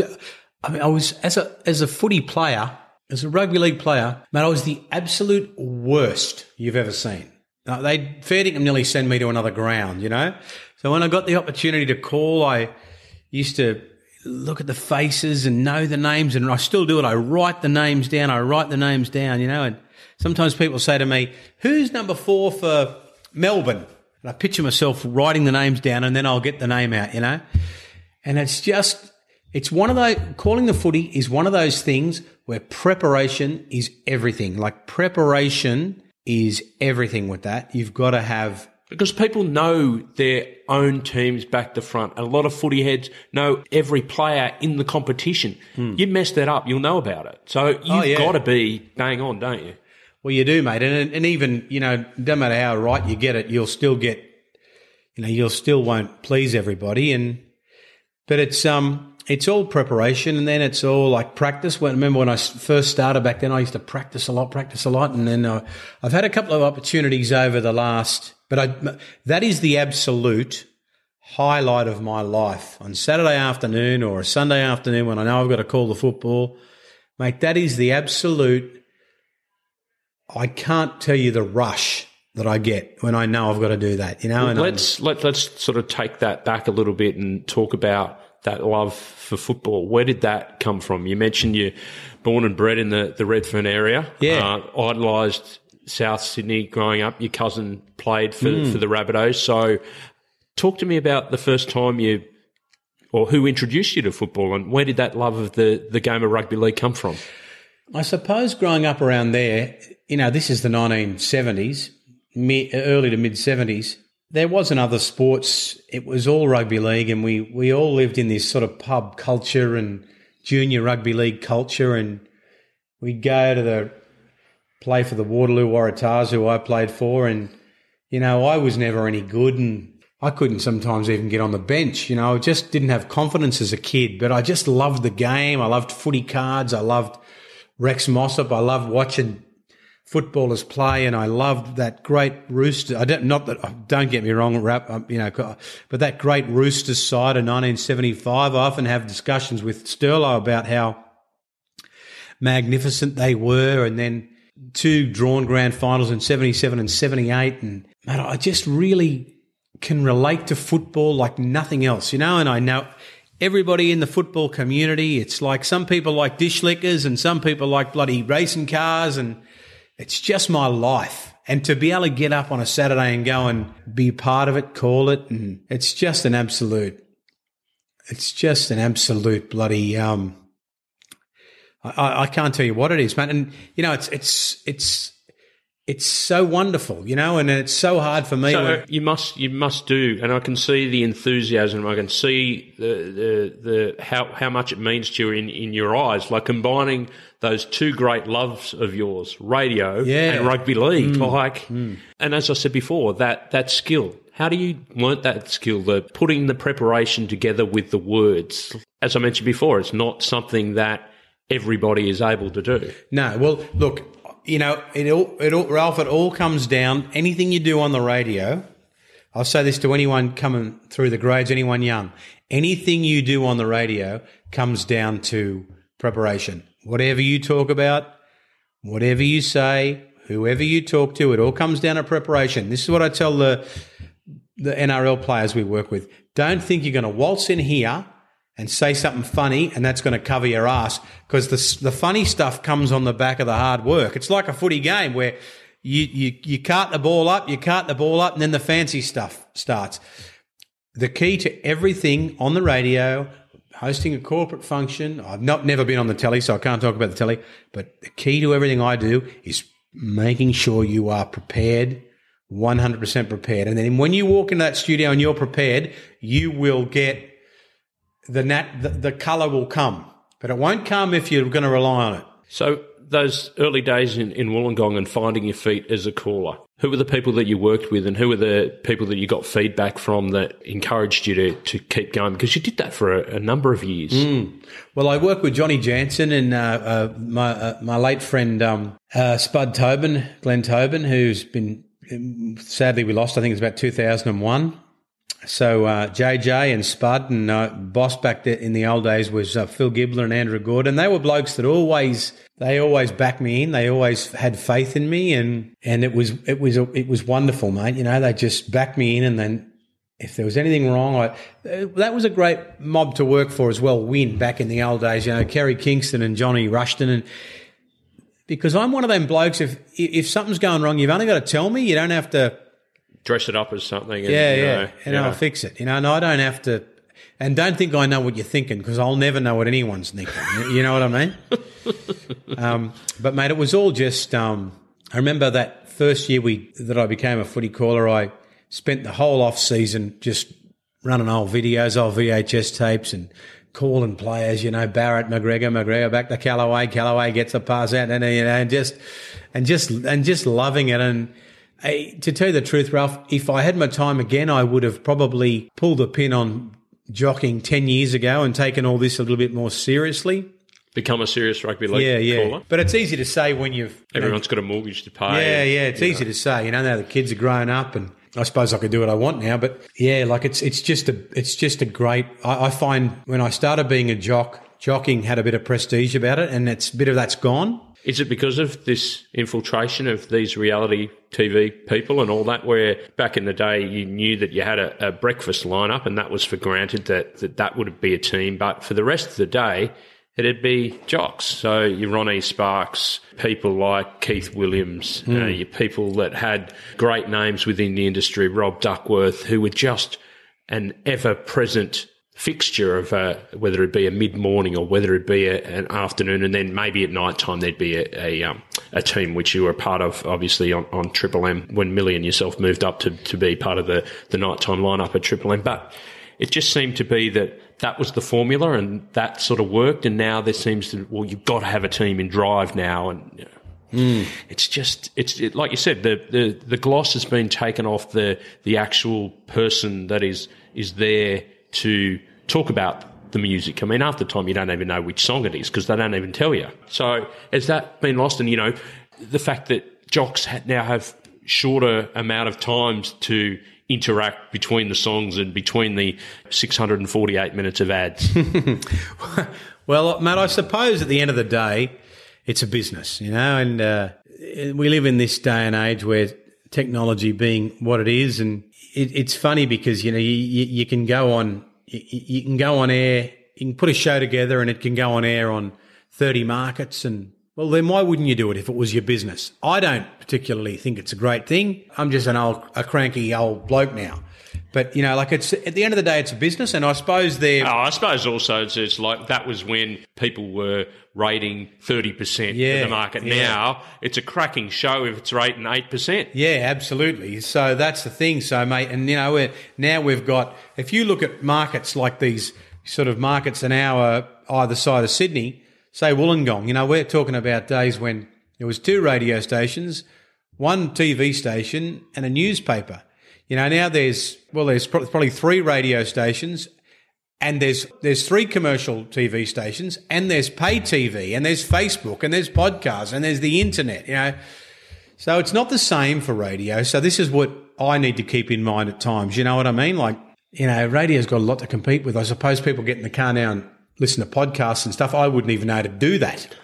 I mean, I was as a as a footy player, as a rugby league player, man, I was the absolute worst you've ever seen. They fair dinkum nearly send me to another ground, you know. So when I got the opportunity to call, I used to look at the faces and know the names, and I still do it. I write the names down. I write the names down, you know. And sometimes people say to me, "Who's number four for Melbourne?" And I picture myself writing the names down, and then I'll get the name out, you know. And it's just, it's one of those. Calling the footy is one of those things where preparation is everything. Like preparation is everything with that. You've got to have because people know their own teams back to front. A lot of footy heads know every player in the competition. Hmm. You mess that up, you'll know about it. So you've oh, yeah. got to be bang on, don't you? Well, you do, mate. And and even you know, no matter how right you get it, you'll still get, you know, you'll still won't please everybody. And but it's um it's all preparation and then it's all like practice. When, remember when I first started back then, I used to practice a lot, practice a lot. And then uh, I've had a couple of opportunities over the last, but I, that is the absolute highlight of my life on Saturday afternoon or a Sunday afternoon when I know I've got to call the football. Mate, that is the absolute, I can't tell you the rush that I get when I know I've got to do that, you know? Well, let's, let, let's sort of take that back a little bit and talk about that love for football. Where did that come from? You mentioned you're born and bred in the, the Redfern area. Yeah. Uh, idolised South Sydney growing up. Your cousin played for, mm. for the Rabbitohs. So talk to me about the first time you, or who introduced you to football and where did that love of the, the game of rugby league come from? I suppose growing up around there, you know, this is the 1970s, early to mid 70s there wasn't other sports. It was all rugby league, and we we all lived in this sort of pub culture and junior rugby league culture, and we'd go to the play for the Waterloo Waratahs, who I played for, and you know I was never any good, and I couldn't sometimes even get on the bench. You know, I just didn't have confidence as a kid, but I just loved the game. I loved footy cards. I loved Rex Mossop. I loved watching footballers play, and I loved that great Rooster. I don't not that don't get me wrong, rap, um, you know, but that great Roosters side of 1975. I often have discussions with Sterlo about how magnificent they were, and then two drawn grand finals in 77 and 78, and man, I just really can relate to football like nothing else, you know, and I know. Everybody in the football community, it's like some people like dish lickers and some people like bloody racing cars and it's just my life. And to be able to get up on a Saturday and go and be part of it, call it, and it's just an absolute, it's just an absolute bloody, um, I, I can't tell you what it is, man. And, you know, it's, it's, it's, it's so wonderful, you know, and it's so hard for me. So when- you must, you must do, and I can see the enthusiasm. I can see the, the, the how how much it means to you in, in your eyes, like combining those two great loves of yours, radio yeah. and rugby league. Mm. Like, mm. and as I said before, that that skill. How do you learn that skill? The putting the preparation together with the words. As I mentioned before, it's not something that everybody is able to do. No, well, look, you know, it all, it all, Ralph, it all comes down, anything you do on the radio, I'll say this to anyone coming through the grades, anyone young, anything you do on the radio comes down to preparation. Whatever you talk about, whatever you say, whoever you talk to, it all comes down to preparation. This is what I tell the, the NRL players we work with. Don't think you're going to waltz in here and say something funny and that's going to cover your ass because the, the funny stuff comes on the back of the hard work. It's like a footy game where you, you, you cart the ball up, you cart the ball up and then the fancy stuff starts. The key to everything on the radio, hosting a corporate function, I've not never been on the telly, so I can't talk about the telly, but the key to everything I do is making sure you are prepared, 100% prepared. And then when you walk into that studio and you're prepared, you will get the nat the, the color will come, but it won't come if you're going to rely on it. So those early days in, in Wollongong and finding your feet as a caller, who were the people that you worked with and who were the people that you got feedback from that encouraged you to, to keep going? Because you did that for a, a number of years. Well, I worked with Johnny Jansen and uh, uh, my uh, my late friend um, uh, Spud Tobin, Glenn Tobin, who's been um, sadly we lost. I think it was about 2001. So uh, JJ and Spud and uh, boss back there in the old days was uh, Phil Gibbler and Andrew Gordon. And they were blokes that always they always backed me in. They always had faith in me, and and it was it was it was wonderful, mate. You know, they just backed me in, and then if there was anything wrong, I, uh, that was a great mob to work for as well. Win back in the old days, you know, Kerry Kingston and Johnny Rushton, and because I'm one of them blokes. If if something's going wrong, you've only got to tell me. You don't have to. Dress it up as something. And, Yeah, you yeah, know, and yeah. I'll fix it. You know, and I don't have to. And don't think I know what you're thinking because I'll never know what anyone's thinking. You know what I mean? um, but mate, it was all just. Um, I remember that first year we that I became a footy caller. I spent the whole off season just running old videos, old VHS tapes, and calling players. You know, Barrett, McGregor, McGregor back to Callaway. Callaway gets a pass out, and you know, and just and just and just loving it. And to tell you the truth, Ralph, if I had my time again, I would have probably pulled the pin on jockeying ten years ago and taken all this a little bit more seriously. Become a serious rugby league Yeah, yeah. caller. But it's easy to say when you've you know, Everyone's got a mortgage to pay. yeah, yeah. It's easy to say, you know. Now the kids are growing up, and I suppose I could do what I want now. But yeah, like it's it's just a it's just a great. I, I find when I started being a jock, jockeying had a bit of prestige about it, and it's a bit of that's gone. Is it because of this infiltration of these reality TV people and all that, where back in the day you knew that you had a, a breakfast lineup and that was for granted that, that that would be a team, but for the rest of the day, it'd be jocks. So your Ronnie Sparks, people like Keith Williams, uh, your people that had great names within the industry, Rob Duckworth, who were just an ever present fixture of uh, whether it be a mid morning or whether it be a, an afternoon, and then maybe at night time there'd be a a, um, a team which you were a part of, obviously on, on Triple M when Millie and yourself moved up to, to be part of the the nighttime lineup at Triple M, but. It just seemed to be that that was the formula and that sort of worked. And now there seems to, well, you've got to have a team in drive now. And you know, it's just it's it, like you said the, the the gloss has been taken off the the actual person that is is there to talk about the music. I mean, half the time you don't even know which song it is because they don't even tell you. So has that been lost? And you know, the fact that jocks now have shorter amount of times to interact between the songs and between the 648 minutes of ads. Well, Matt, I suppose at the end of the day, it's a business, you know, and uh, we live in this day and age where technology being what it is, and it, it's funny because you know you, you, can go on you, you can go on air, you can put a show together, and it can go on air on thirty markets, and well, then why wouldn't you do it if it was your business? I don't particularly think it's a great thing. I'm just an old, a cranky old bloke now. But you know, like it's at the end of the day, it's a business, and I suppose they're Oh, I suppose also it's, it's like that was when people were rating 30% Yeah, of the market. yeah. Now it's a cracking show if it's rating 8%. Yeah, absolutely. So that's the thing. So, mate, and you know, we're, now we've got, if you look at markets like these sort of markets an hour either side of Sydney, say Wollongong, you know, we're talking about days when there was two radio stations, one TV station and a newspaper. You know, now there's, well, there's probably three radio stations and there's there's three commercial TV stations, and there's pay TV, and there's Facebook, and there's podcasts, and there's the internet. You know, so it's not the same for radio. So this is what I need to keep in mind at times. You know what I mean? Like you know, radio's got a lot to compete with. I suppose people get in the car now and listen to podcasts and stuff. I wouldn't even know how to do that.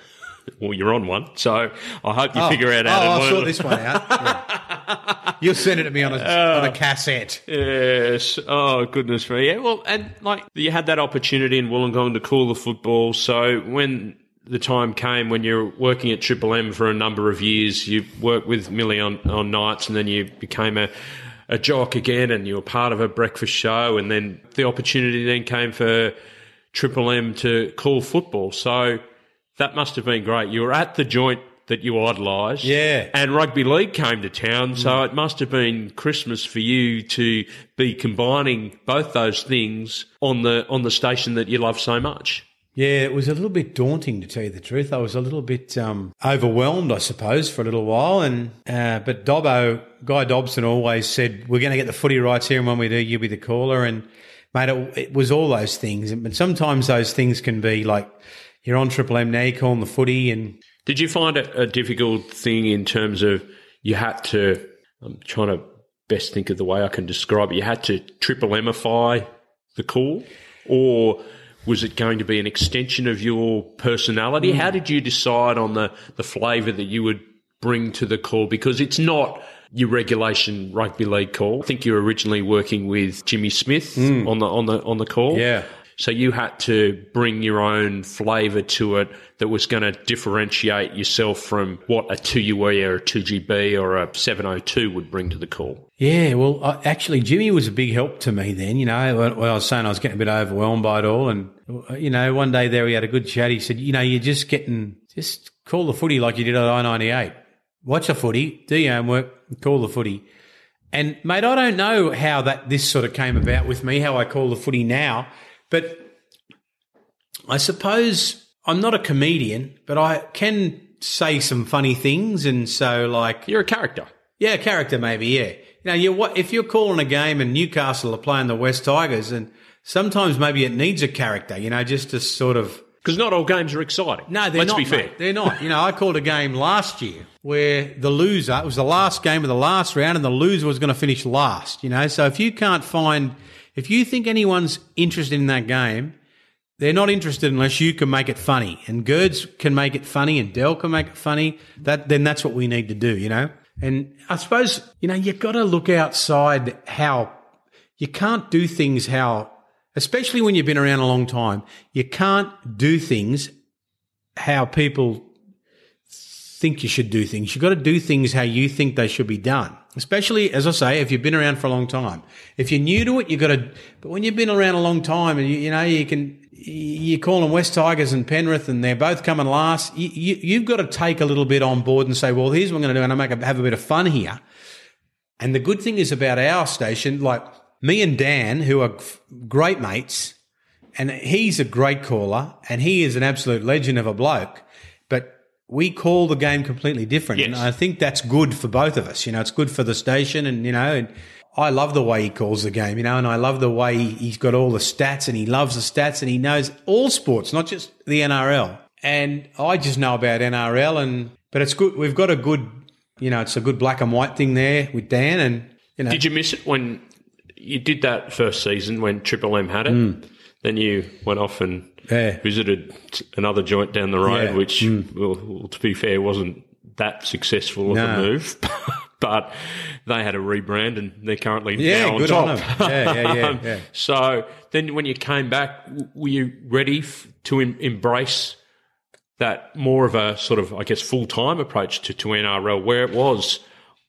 Well, you're on one, so I hope you oh. figure out oh, how to I'll sort this one out. Yeah. You'll send it to me on a uh, on a cassette. Yes. Oh, goodness me. Yeah. Well, and like you had that opportunity in Wollongong to call the football. So when the time came when you're working at Triple M for a number of years, you worked with Millie on, on nights and then you became a, a jock again and you were part of a breakfast show. And then the opportunity then came for Triple M to call football. So that must have been great. You were at the joint that you idolised. Yeah. And rugby league came to town, so it must have been Christmas for you to be combining both those things on the on the station that you love so much. Yeah, it was a little bit daunting to tell you the truth. I was a little bit um, overwhelmed, I suppose, for a little while. And uh, but Dobbo, Guy Dobson, always said, "We're going to get the footy rights here, and when we do, you'll be the caller." And mate, it, it was all those things. But sometimes those things can be like you're on Triple M now, calling the footy, and Did you find it a difficult thing in terms of you had to? I'm trying to best think of the way I can describe it. You had to triple Mify the call, or was it going to be an extension of your personality? Hmm. How did you decide on the the flavour that you would bring to the call? Because it's not your regulation rugby league call. I think you were originally working with Jimmy Smith hmm. on the on the on the call. Yeah. So you had to bring your own flavour to it that was going to differentiate yourself from what a 2UE or a 2GB or a 702 would bring to the call. Yeah, well, I, actually, Jimmy was a big help to me then. You know, when, when I was saying I was getting a bit overwhelmed by it all, and uh, you know, one day there we had a good chat. He said, "You know, you're just getting just call the footy like you did at I ninety eight. Watch the footy, do your homework, call the footy." And mate, I don't know how that this sort of came about with me, how I call the footy now, but I suppose I'm not a comedian, but I can say some funny things, and so like You're a character. yeah, a character maybe. Yeah, you know, you what if you're calling a game and Newcastle are playing the West Tigers, and sometimes maybe it needs a character. You know, just to sort of Because not all games are exciting. no, they're Let's not. be fair. mate. They're not. You know, I called a game last year where the loser it was the last game of the last round, and the loser was going to finish last. You know, so if you can't find, if you think anyone's interested in that game. They're not interested unless you can make it funny, and Gerds can make it funny, and Dell can make it funny. That then that's what we need to do, you know. And I suppose you know you've got to look outside how you can't do things how, especially when you've been around a long time. You can't do things how people think you should do things. You've got to do things how you think they should be done. Especially, as I say, if you've been around for a long time. If you're new to it, you've got to, but when you've been around a long time and you, you know, you can, you call them West Tigers and Penrith and they're both coming last, you, you've got to take a little bit on board and say, well, here's what I'm going to do and I make a, have a bit of fun here. And the good thing is about our station, like me and Dan, who are great mates, and he's a great caller, and he is an absolute legend of a bloke. We call the game completely different, and I think that's good for both of us. You know, it's good for the station, and you know, and I love the way he calls the game. You know, and I love the way he- he's got all the stats, and he loves the stats, and he knows all sports, not just the NRL. And I just know about NRL, and but it's good. We've got a good, you know, it's a good black and white thing there with Dan, and you know, Did you miss it when you did that first season when Triple M had it? Hmm. Then you went off and. Yeah. visited another joint down the road, Yeah. Which, well, well, to be fair, wasn't that successful of No. a move. but they had a rebrand and they're currently Yeah, now on top. on 'em. Yeah, yeah, yeah, Um, yeah. So then when you came back, w- were you ready f- to em- embrace that more of a sort of, I guess, full time approach to, to NRL where it was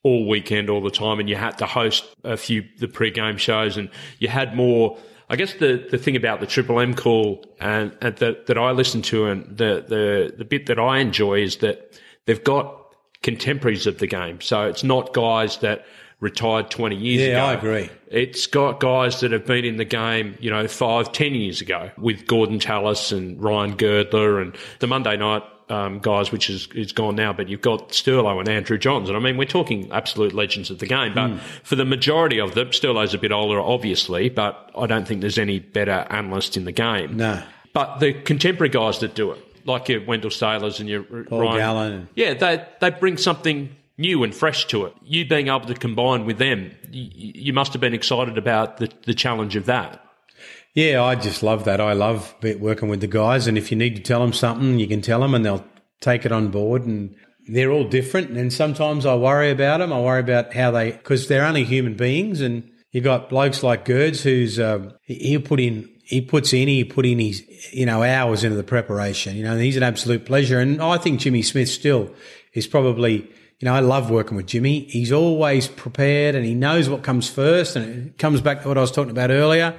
all weekend, all the time, and you had to host a few the pre-game shows, and you had more. I guess the, the thing about the Triple M call and, and that that I listen to, and the, the the bit that I enjoy is that they've got contemporaries of the game, so it's not guys that retired twenty years ago. Yeah, I agree. It's got guys that have been in the game, you know, five, ten years ago with Gorden Tallis and Ryan Girdler and the Monday night um, guys, which is, is gone now, but you've got Sterlo and Andrew Johns. And I mean, we're talking absolute legends of the game, but for the majority of them, Sterlo's a bit older, obviously, but I don't think there's any better analyst in the game. No. But the contemporary guys that do it, like your Wendell Sailors and your Paul Ryan, Gallen. yeah, they they bring something new and fresh to it. You being able to combine with them, you, you must have been excited about the, the challenge of that. Yeah, I just love that. I love working with the guys, and if you need to tell them something, you can tell them, and they'll take it on board. And they're all different, and sometimes I worry about them. I worry about how they, because they're only human beings, and you've got blokes like Gerds, who's um, he- he'll put in, he puts in, he put in his, you know, hours into the preparation. You know, he's an absolute pleasure. And I think Jimmy Smith still is probably. You know, I love working with Jimmy. He's always prepared and he knows what comes first. And it comes back to what I was talking about earlier.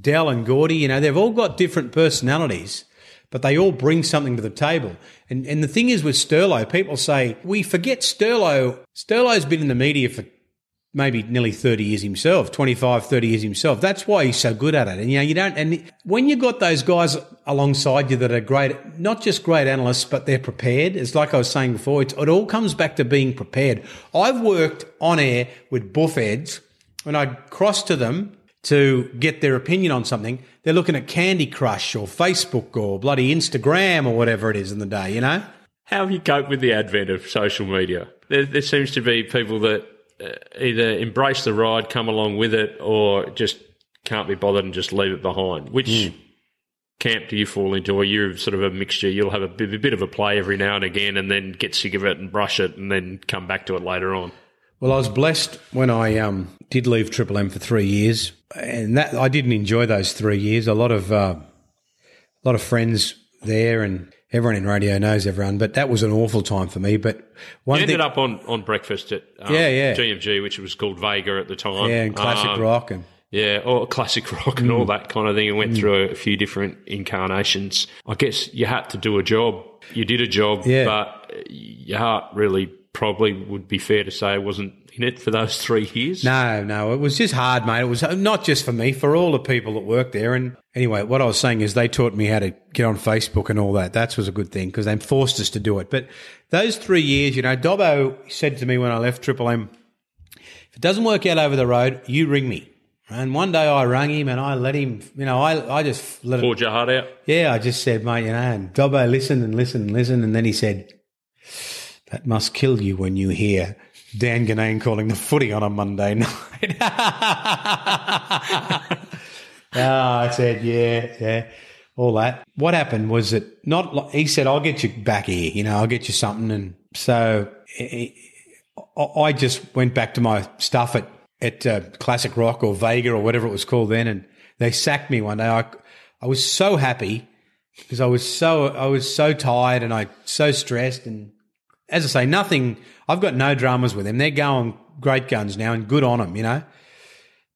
Dell and Gordy, you know, they've all got different personalities, but they all bring something to the table. And and the thing is with Sterlo, people say we forget Sterlo. Sterlo's been in the media for maybe nearly 30 years himself, 25, 30 years himself. That's why he's so good at it. And, you know, you don't, and when you've got those guys alongside you that are great, not just great analysts, but they're prepared. It's like I was saying before, it all comes back to being prepared. I've worked on air with buffheads when I cross to them to get their opinion on something. They're looking at Candy Crush or Facebook or bloody Instagram or whatever it is in the day, you know? How have you coped with the advent of social media? There, there seems to be people that uh, either embrace the ride, come along with it, or just can't be bothered and just leave it behind. Which mm. camp do you fall into? Or you're sort of a mixture. You'll have a bit, a bit of a play every now and again, and then get sick of it and brush it, and then come back to it later on. Well, I was blessed when I um, did leave Triple M for three years, and that I didn't enjoy those three years. A lot of uh, a lot of friends there, and everyone in radio knows everyone, but that was an awful time for me. But one you ended thing, up on, on breakfast at um, yeah, yeah. DMG, which was called Vega at the time. Yeah, and classic um, rock and yeah, or classic rock and mm. all that kind of thing. And went mm. through a, few different incarnations. I guess you had to do a job. You did a job, yeah. but your heart really probably would be fair to say I wasn't in it for those three years? No, no, it was just hard, mate. It was uh, not just for me, for all the people that worked there. And anyway, what I was saying is they taught me how to get on Facebook and all that. That was a good thing because they forced us to do it. But those three years, you know, Dobbo said to me when I left Triple M, if it doesn't work out over the road, you ring me. And one day I rang him and I let him, you know, I, I just let Poured it. your heart out? Yeah, I just said, mate, you know, and Dobbo listened and listened and listened. And then he said, that must kill you when you hear Dan Ginnane calling the footy on a Monday night. oh, I said, yeah, yeah, all that. What happened was that not, he said, I'll get you back here, you know, I'll get you something. And so I just went back to my stuff at, at uh, Classic Rock or Vega or whatever it was called then. And they sacked me one day. I, I was so happy because I was so, I was so tired and I so stressed and as I say, nothing. I've got no dramas with them. They're going great guns now, and good on them. You know.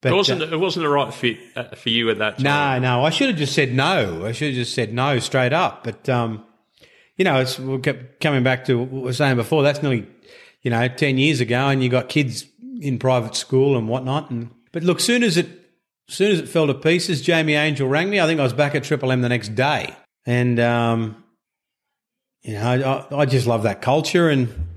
But, it wasn't. Uh, it wasn't the right fit uh, for you at that time. No, no. I should have just said no. I should have just said no straight up. But um, you know, it's we kept coming back to what we were saying before. That's nearly, you know, ten years ago, and you got kids in private school and whatnot. And but look, soon as it, soon as it fell to pieces, Jamie Angel rang me. I think I was back at Triple M the next day, and um, you know, I, I just love that culture and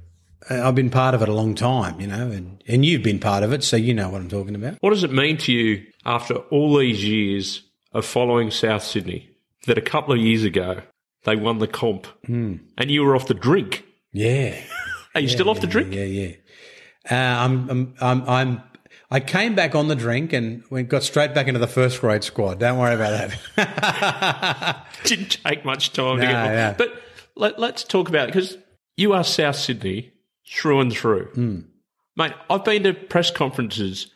I've been part of it a long time, you know, and, and you've been part of it, so you know what I'm talking about. What does it mean to you after all these years of following South Sydney that a couple of years ago they won the comp mm. and you were off the drink? Yeah. Are you yeah, still off yeah, the drink? Yeah, yeah. Uh, I'm, I'm, I'm, I'm, I came back on the drink and we got straight back into the first grade squad. Don't worry about that. Didn't take much time no, to get. Yeah. But let, us talk about it because you are South Sydney through and through. Mm. Mate, I've been to press conferences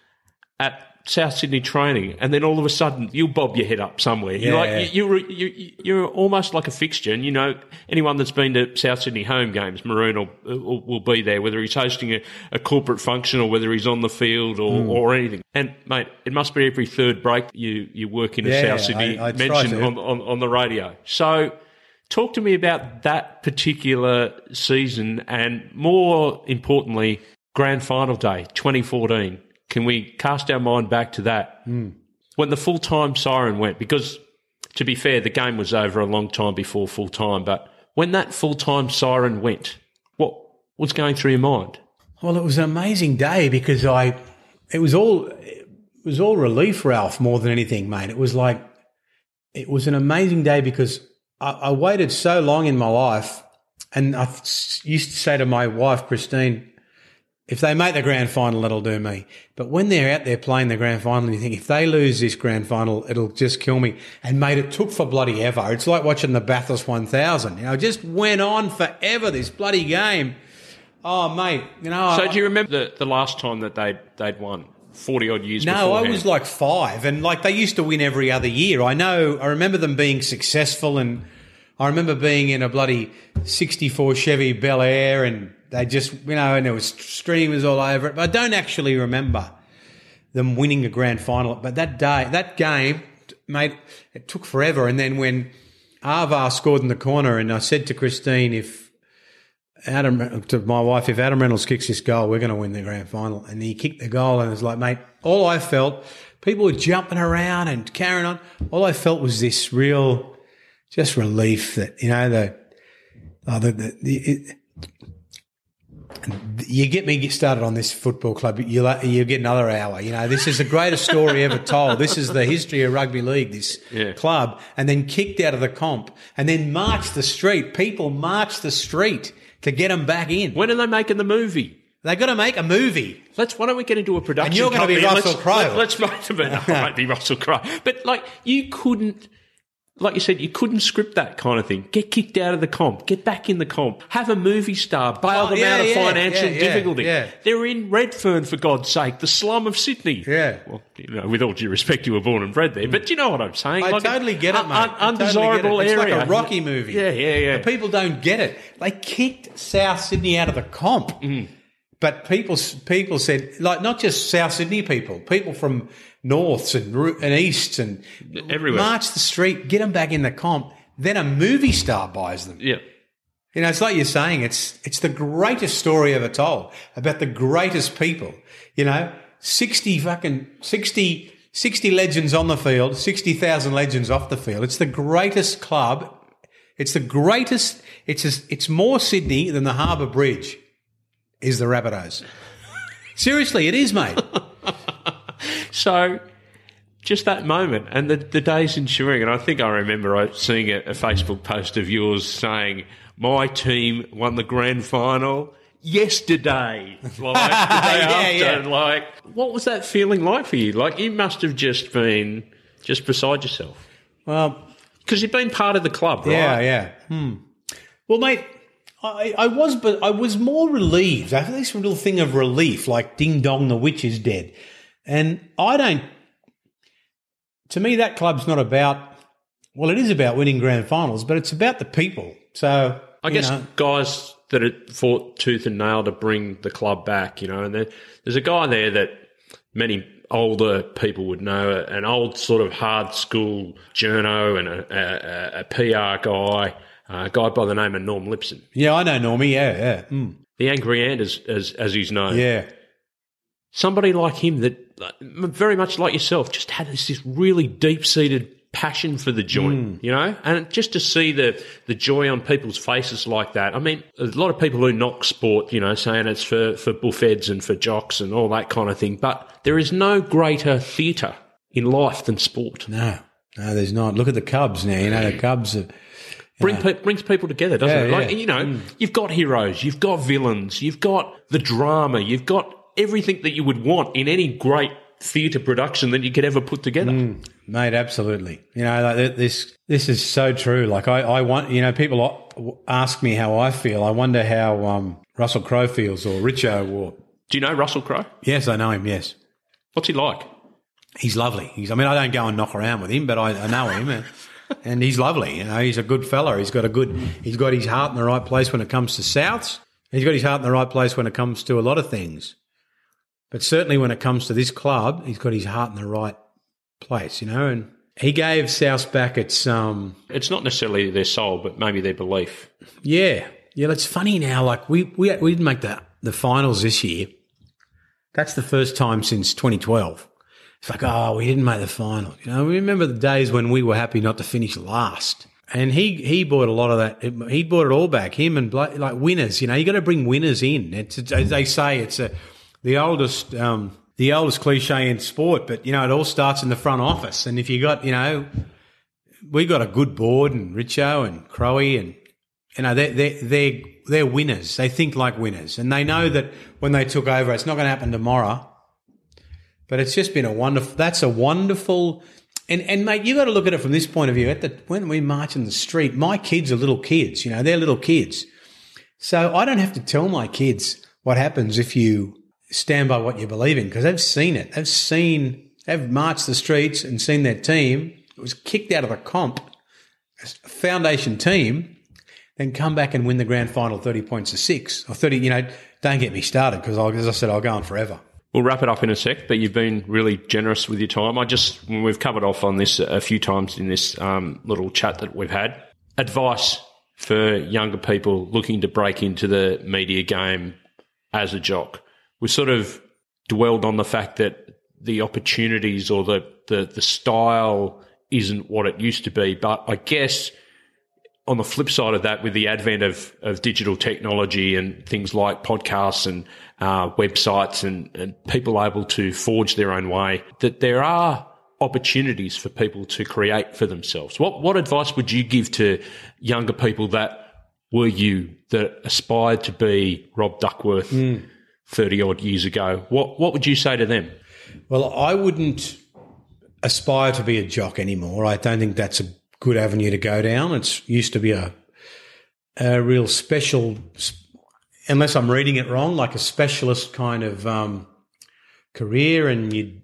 at South Sydney training, and then all of a sudden you bob your head up somewhere. Yeah. You're like you, are you, you're almost like a fixture, and you know anyone that's been to South Sydney home games, Maroon will, will, will be there, whether he's hosting a, a, corporate function or whether he's on the field or, mm. or anything. And mate, it must be every third break you you work in a yeah, South Sydney I, mention on, on on the radio. So Talk to me about that particular season and more importantly, grand final day 2014. Can we cast our mind back to that? Mm. When the full time siren went, because to be fair, the game was over a long time before full time, but when that full time siren went, what was going through your mind? Well, it was an amazing day because I, it was all, it was all relief, Ralph, more than anything, mate. It was like, it was an amazing day because I, I waited so long in my life, and I used to say to my wife, Christine, if they make the grand final, that'll do me. But when they're out there playing the grand final, you think if they lose this grand final, it'll just kill me. And mate, it took for bloody ever. It's like watching the Bathurst 1000. You know, it just went on forever. This bloody game. Oh, mate, you know. So I, do you remember the, the last time that they they'd won? 40 odd years no beforehand. i was like five and like they used to win every other year i know i remember them being successful and I remember being in a bloody 64 Chevy Bel Air and they just, you know, and there was streamers all over it. But I don't actually remember them winning a grand final. But that day, that game, mate, it took forever. And then when Auva'a scored in the corner and I said to Christine, if, Adam to my wife, if Adam Reynolds kicks this goal, we're going to win the grand final. And he kicked the goal, and it was like, mate, all I felt, people were jumping around and carrying on. All I felt was this real, just relief that you know the, oh, the, the, the it, you get me get started on this football club, you you get another hour. You know, this is the greatest story ever told. This is the history of rugby league. This Yeah. club, and then kicked out of the comp, and then marched the street. People marched the street to get them back in. When are they making the movie? They got to make a movie. Let's. Why don't we get into a production? And you're gonna be company Russell let's- Crowe. Let, us make them. I won't be Russell Crowe. But like, you couldn't. Like you said, you couldn't script that kind of thing. Get kicked out of the comp. Get back in the comp. Have a movie star. Bail Oh, them yeah, out of yeah, financial yeah, difficulty. They're in Redfern, for God's sake, the slum of Sydney. Yeah. Well, you know, with all due respect, you were born and bred there, but do you know what I'm saying? I Like, totally get it, mate. un- totally undesirable get it. It's area. like a Rocky movie. Yeah, yeah, yeah. But people don't get it. They kicked South Sydney out of the comp. Mm. But people people said like not just South Sydney people, people from norths and and easts and Everywhere. march the street, get them back in the comp. Then a movie star buys them. yeah. You know, it's like you're saying, it's it's the greatest story ever told about the greatest people. You know, sixty fucking 60, 60 legends on the field, sixty thousand legends off the field. It's the greatest club. It's the greatest. It's as, it's more Sydney than the Harbour Bridge. Is the Rabbitohs? Seriously, it is, mate. So, just that moment and the, the days ensuing, and I think I remember seeing a, a Facebook post of yours saying, "My team won the grand final yesterday." Like the day after, yeah. like, what was that feeling like for you? Like, you must have just been just beside yourself Well, because you've been part of the club, right? Yeah, yeah. Hmm. Well, mate, I, I was, but I was more relieved. I had this little thing of relief, like "Ding dong, the witch is dead," and I don't. To me, that club's not about. Well, it is about winning grand finals, but it's about the people. So I guess know, guys that had fought tooth and nail to bring the club back, you know, and there, there's a guy there that many older people would know, an old sort of hard school journo and a, a, a PR guy, Uh, a guy by the name of Norm Lipson. yeah, I know Normie. Yeah, yeah, mm, The Angry Ant, as, as, as he's known. yeah. Somebody like him that, uh, very much like yourself, just had this, this really deep seated passion for the joint, mm. you know? And just to see the, the joy on people's faces like that. I mean, a lot of people who knock sport, you know, saying it's for, for bullfeds and for jocks and all that kind of thing. But there is no greater theatre in life than sport. No, no, there's not. Look at the Cubs now. You know, the Cubs are. Bring pe- brings people together, doesn't Yeah, it? Like yeah. you know, you've got heroes, you've got villains, you've got the drama, you've got everything that you would want in any great theatre production that you could ever put together. Mm. Mate, absolutely. You know, like this this is so true. Like I, I want, you know, people ask me how I feel. I wonder how um, Russell Crowe feels or Richo or. Do you know Russell Crowe? Yes, I know him. Yes, What's he like? he's lovely. He's. I mean, I don't go and knock around with him, but I, I know him, and, he's lovely. You know, he's a good fella. He's got a good. He's got his heart in the right place when it comes to Souths. He's got his heart in the right place when it comes to a lot of things. But certainly when it comes to this club, he's got his heart in the right place. You know, and he gave South back its um It's not necessarily their soul, but maybe their belief. Yeah, yeah. It's funny now. Like we we we didn't make the the finals this year. That's the first time since 2012. It's like, oh, we didn't make the final. You know, we remember the days when we were happy not to finish last. And he he brought a lot of that. He bought it all back. Him and Bla like winners. You know, you got to bring winners in. It's, it's as they say, it's a the oldest um, the oldest cliche in sport. But you know, it all starts in the front office. And if you got you know, we got a good board and Richo and Crowe and you know, they're, they're, they're, they're winners. They think like winners. And they know that when they took over, it's not going to happen tomorrow. But it's just been a wonderful, that's a wonderful, and, and mate, you got to look at it from this point of view. At the, when we march in the street, my kids are little kids, you know, they're little kids. So I don't have to tell my kids what happens if you stand by what you believe in because they've seen it. They've seen, they've marched the streets and seen their team. It was kicked out of the comp, foundation team, then come back and win the grand final 30 points to six or 30, you know, don't get me started because as I said, I'll go on forever. We'll wrap it up in a sec, but you've been really generous with your time. I just, we've covered off on this a few times in this um, little chat that we've had. Advice for younger people looking to break into the media game as a jock? We sort of dwelled on the fact that the opportunities or the, the, the style isn't what it used to be. But I guess on the flip side of that, with the advent of, of digital technology and things like podcasts and uh, websites and, and people able to forge their own way, that there are opportunities for people to create for themselves. What what advice would you give to younger people that were you that aspired to be Rob Duckworth thirty mm. odd years ago? What what would you say to them? Well, I wouldn't aspire to be a jock anymore. I don't think that's a good avenue to go down. It's used to be a a real special, unless I'm reading it wrong, like a specialist kind of um, career, and you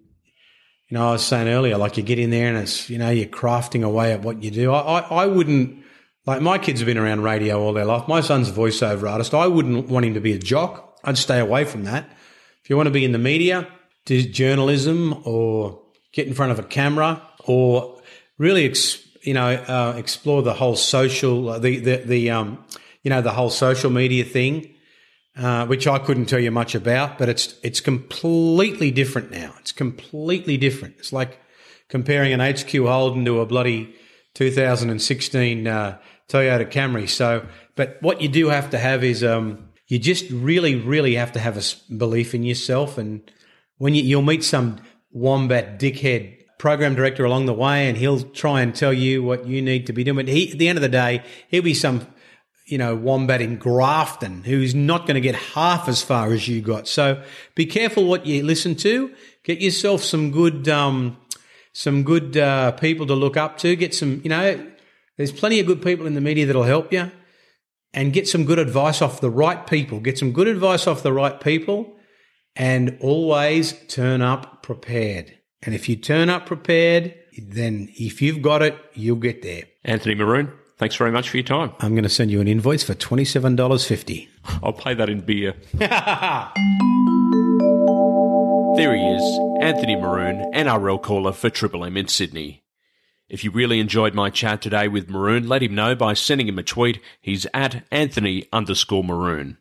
you know, I was saying earlier, like you get in there and it's, you know, you're crafting away at what you do. I, I, I wouldn't, like my kids have been around radio all their life. My son's a voiceover artist. I wouldn't want him to be a jock. I'd stay away from that. If you want to be in the media, do journalism or get in front of a camera or really, ex, you know, uh, explore the whole social, the, the, the, um, you know, the whole social media thing. Uh, which I couldn't tell you much about, but it's it's completely different now. It's completely different. It's like comparing an HQ Holden to a bloody 2016 uh, Toyota Camry. So, but what you do have to have is um, you just really, really have to have a belief in yourself. And when you, you'll meet some wombat dickhead program director along the way, and he'll try and tell you what you need to be doing. But he, at the end of the day, he'll be some you know, wombat in Grafton who's not going to get half as far as you got. So be careful what you listen to. Get yourself some good, um, some good uh, people to look up to. Get some, you know, there's plenty of good people in the media that'll help you, and get some good advice off the right people. Get some good advice off the right people, and always turn up prepared. And if you turn up prepared, then if you've got it, you'll get there. Anthony Maroon, Thanks very much for your time. I'm going to send you an invoice for $27.50. I'll pay that in beer. there he is, Anthony Maroon, NRL caller for Triple M in Sydney. If you really enjoyed my chat today with Maroon, let him know by sending him a tweet. He's at Anthony underscore Maroon.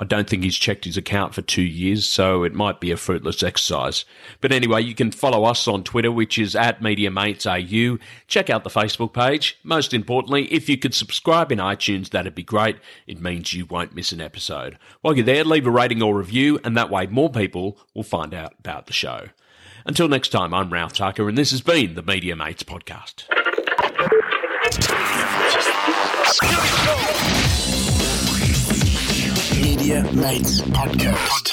I don't think he's checked his account for two years, so it might be a fruitless exercise. But anyway, you can follow us on Twitter, which is at MediaMatesAU. Check out the Facebook page. Most importantly, if you could subscribe in iTunes, that'd be great. It means you won't miss an episode. While you're there, leave a rating or review, and that way more people will find out about the show. Until next time, I'm Ralph Tucker, and this has been the Media Mates Podcast. Media Mates Podcast. Podcast.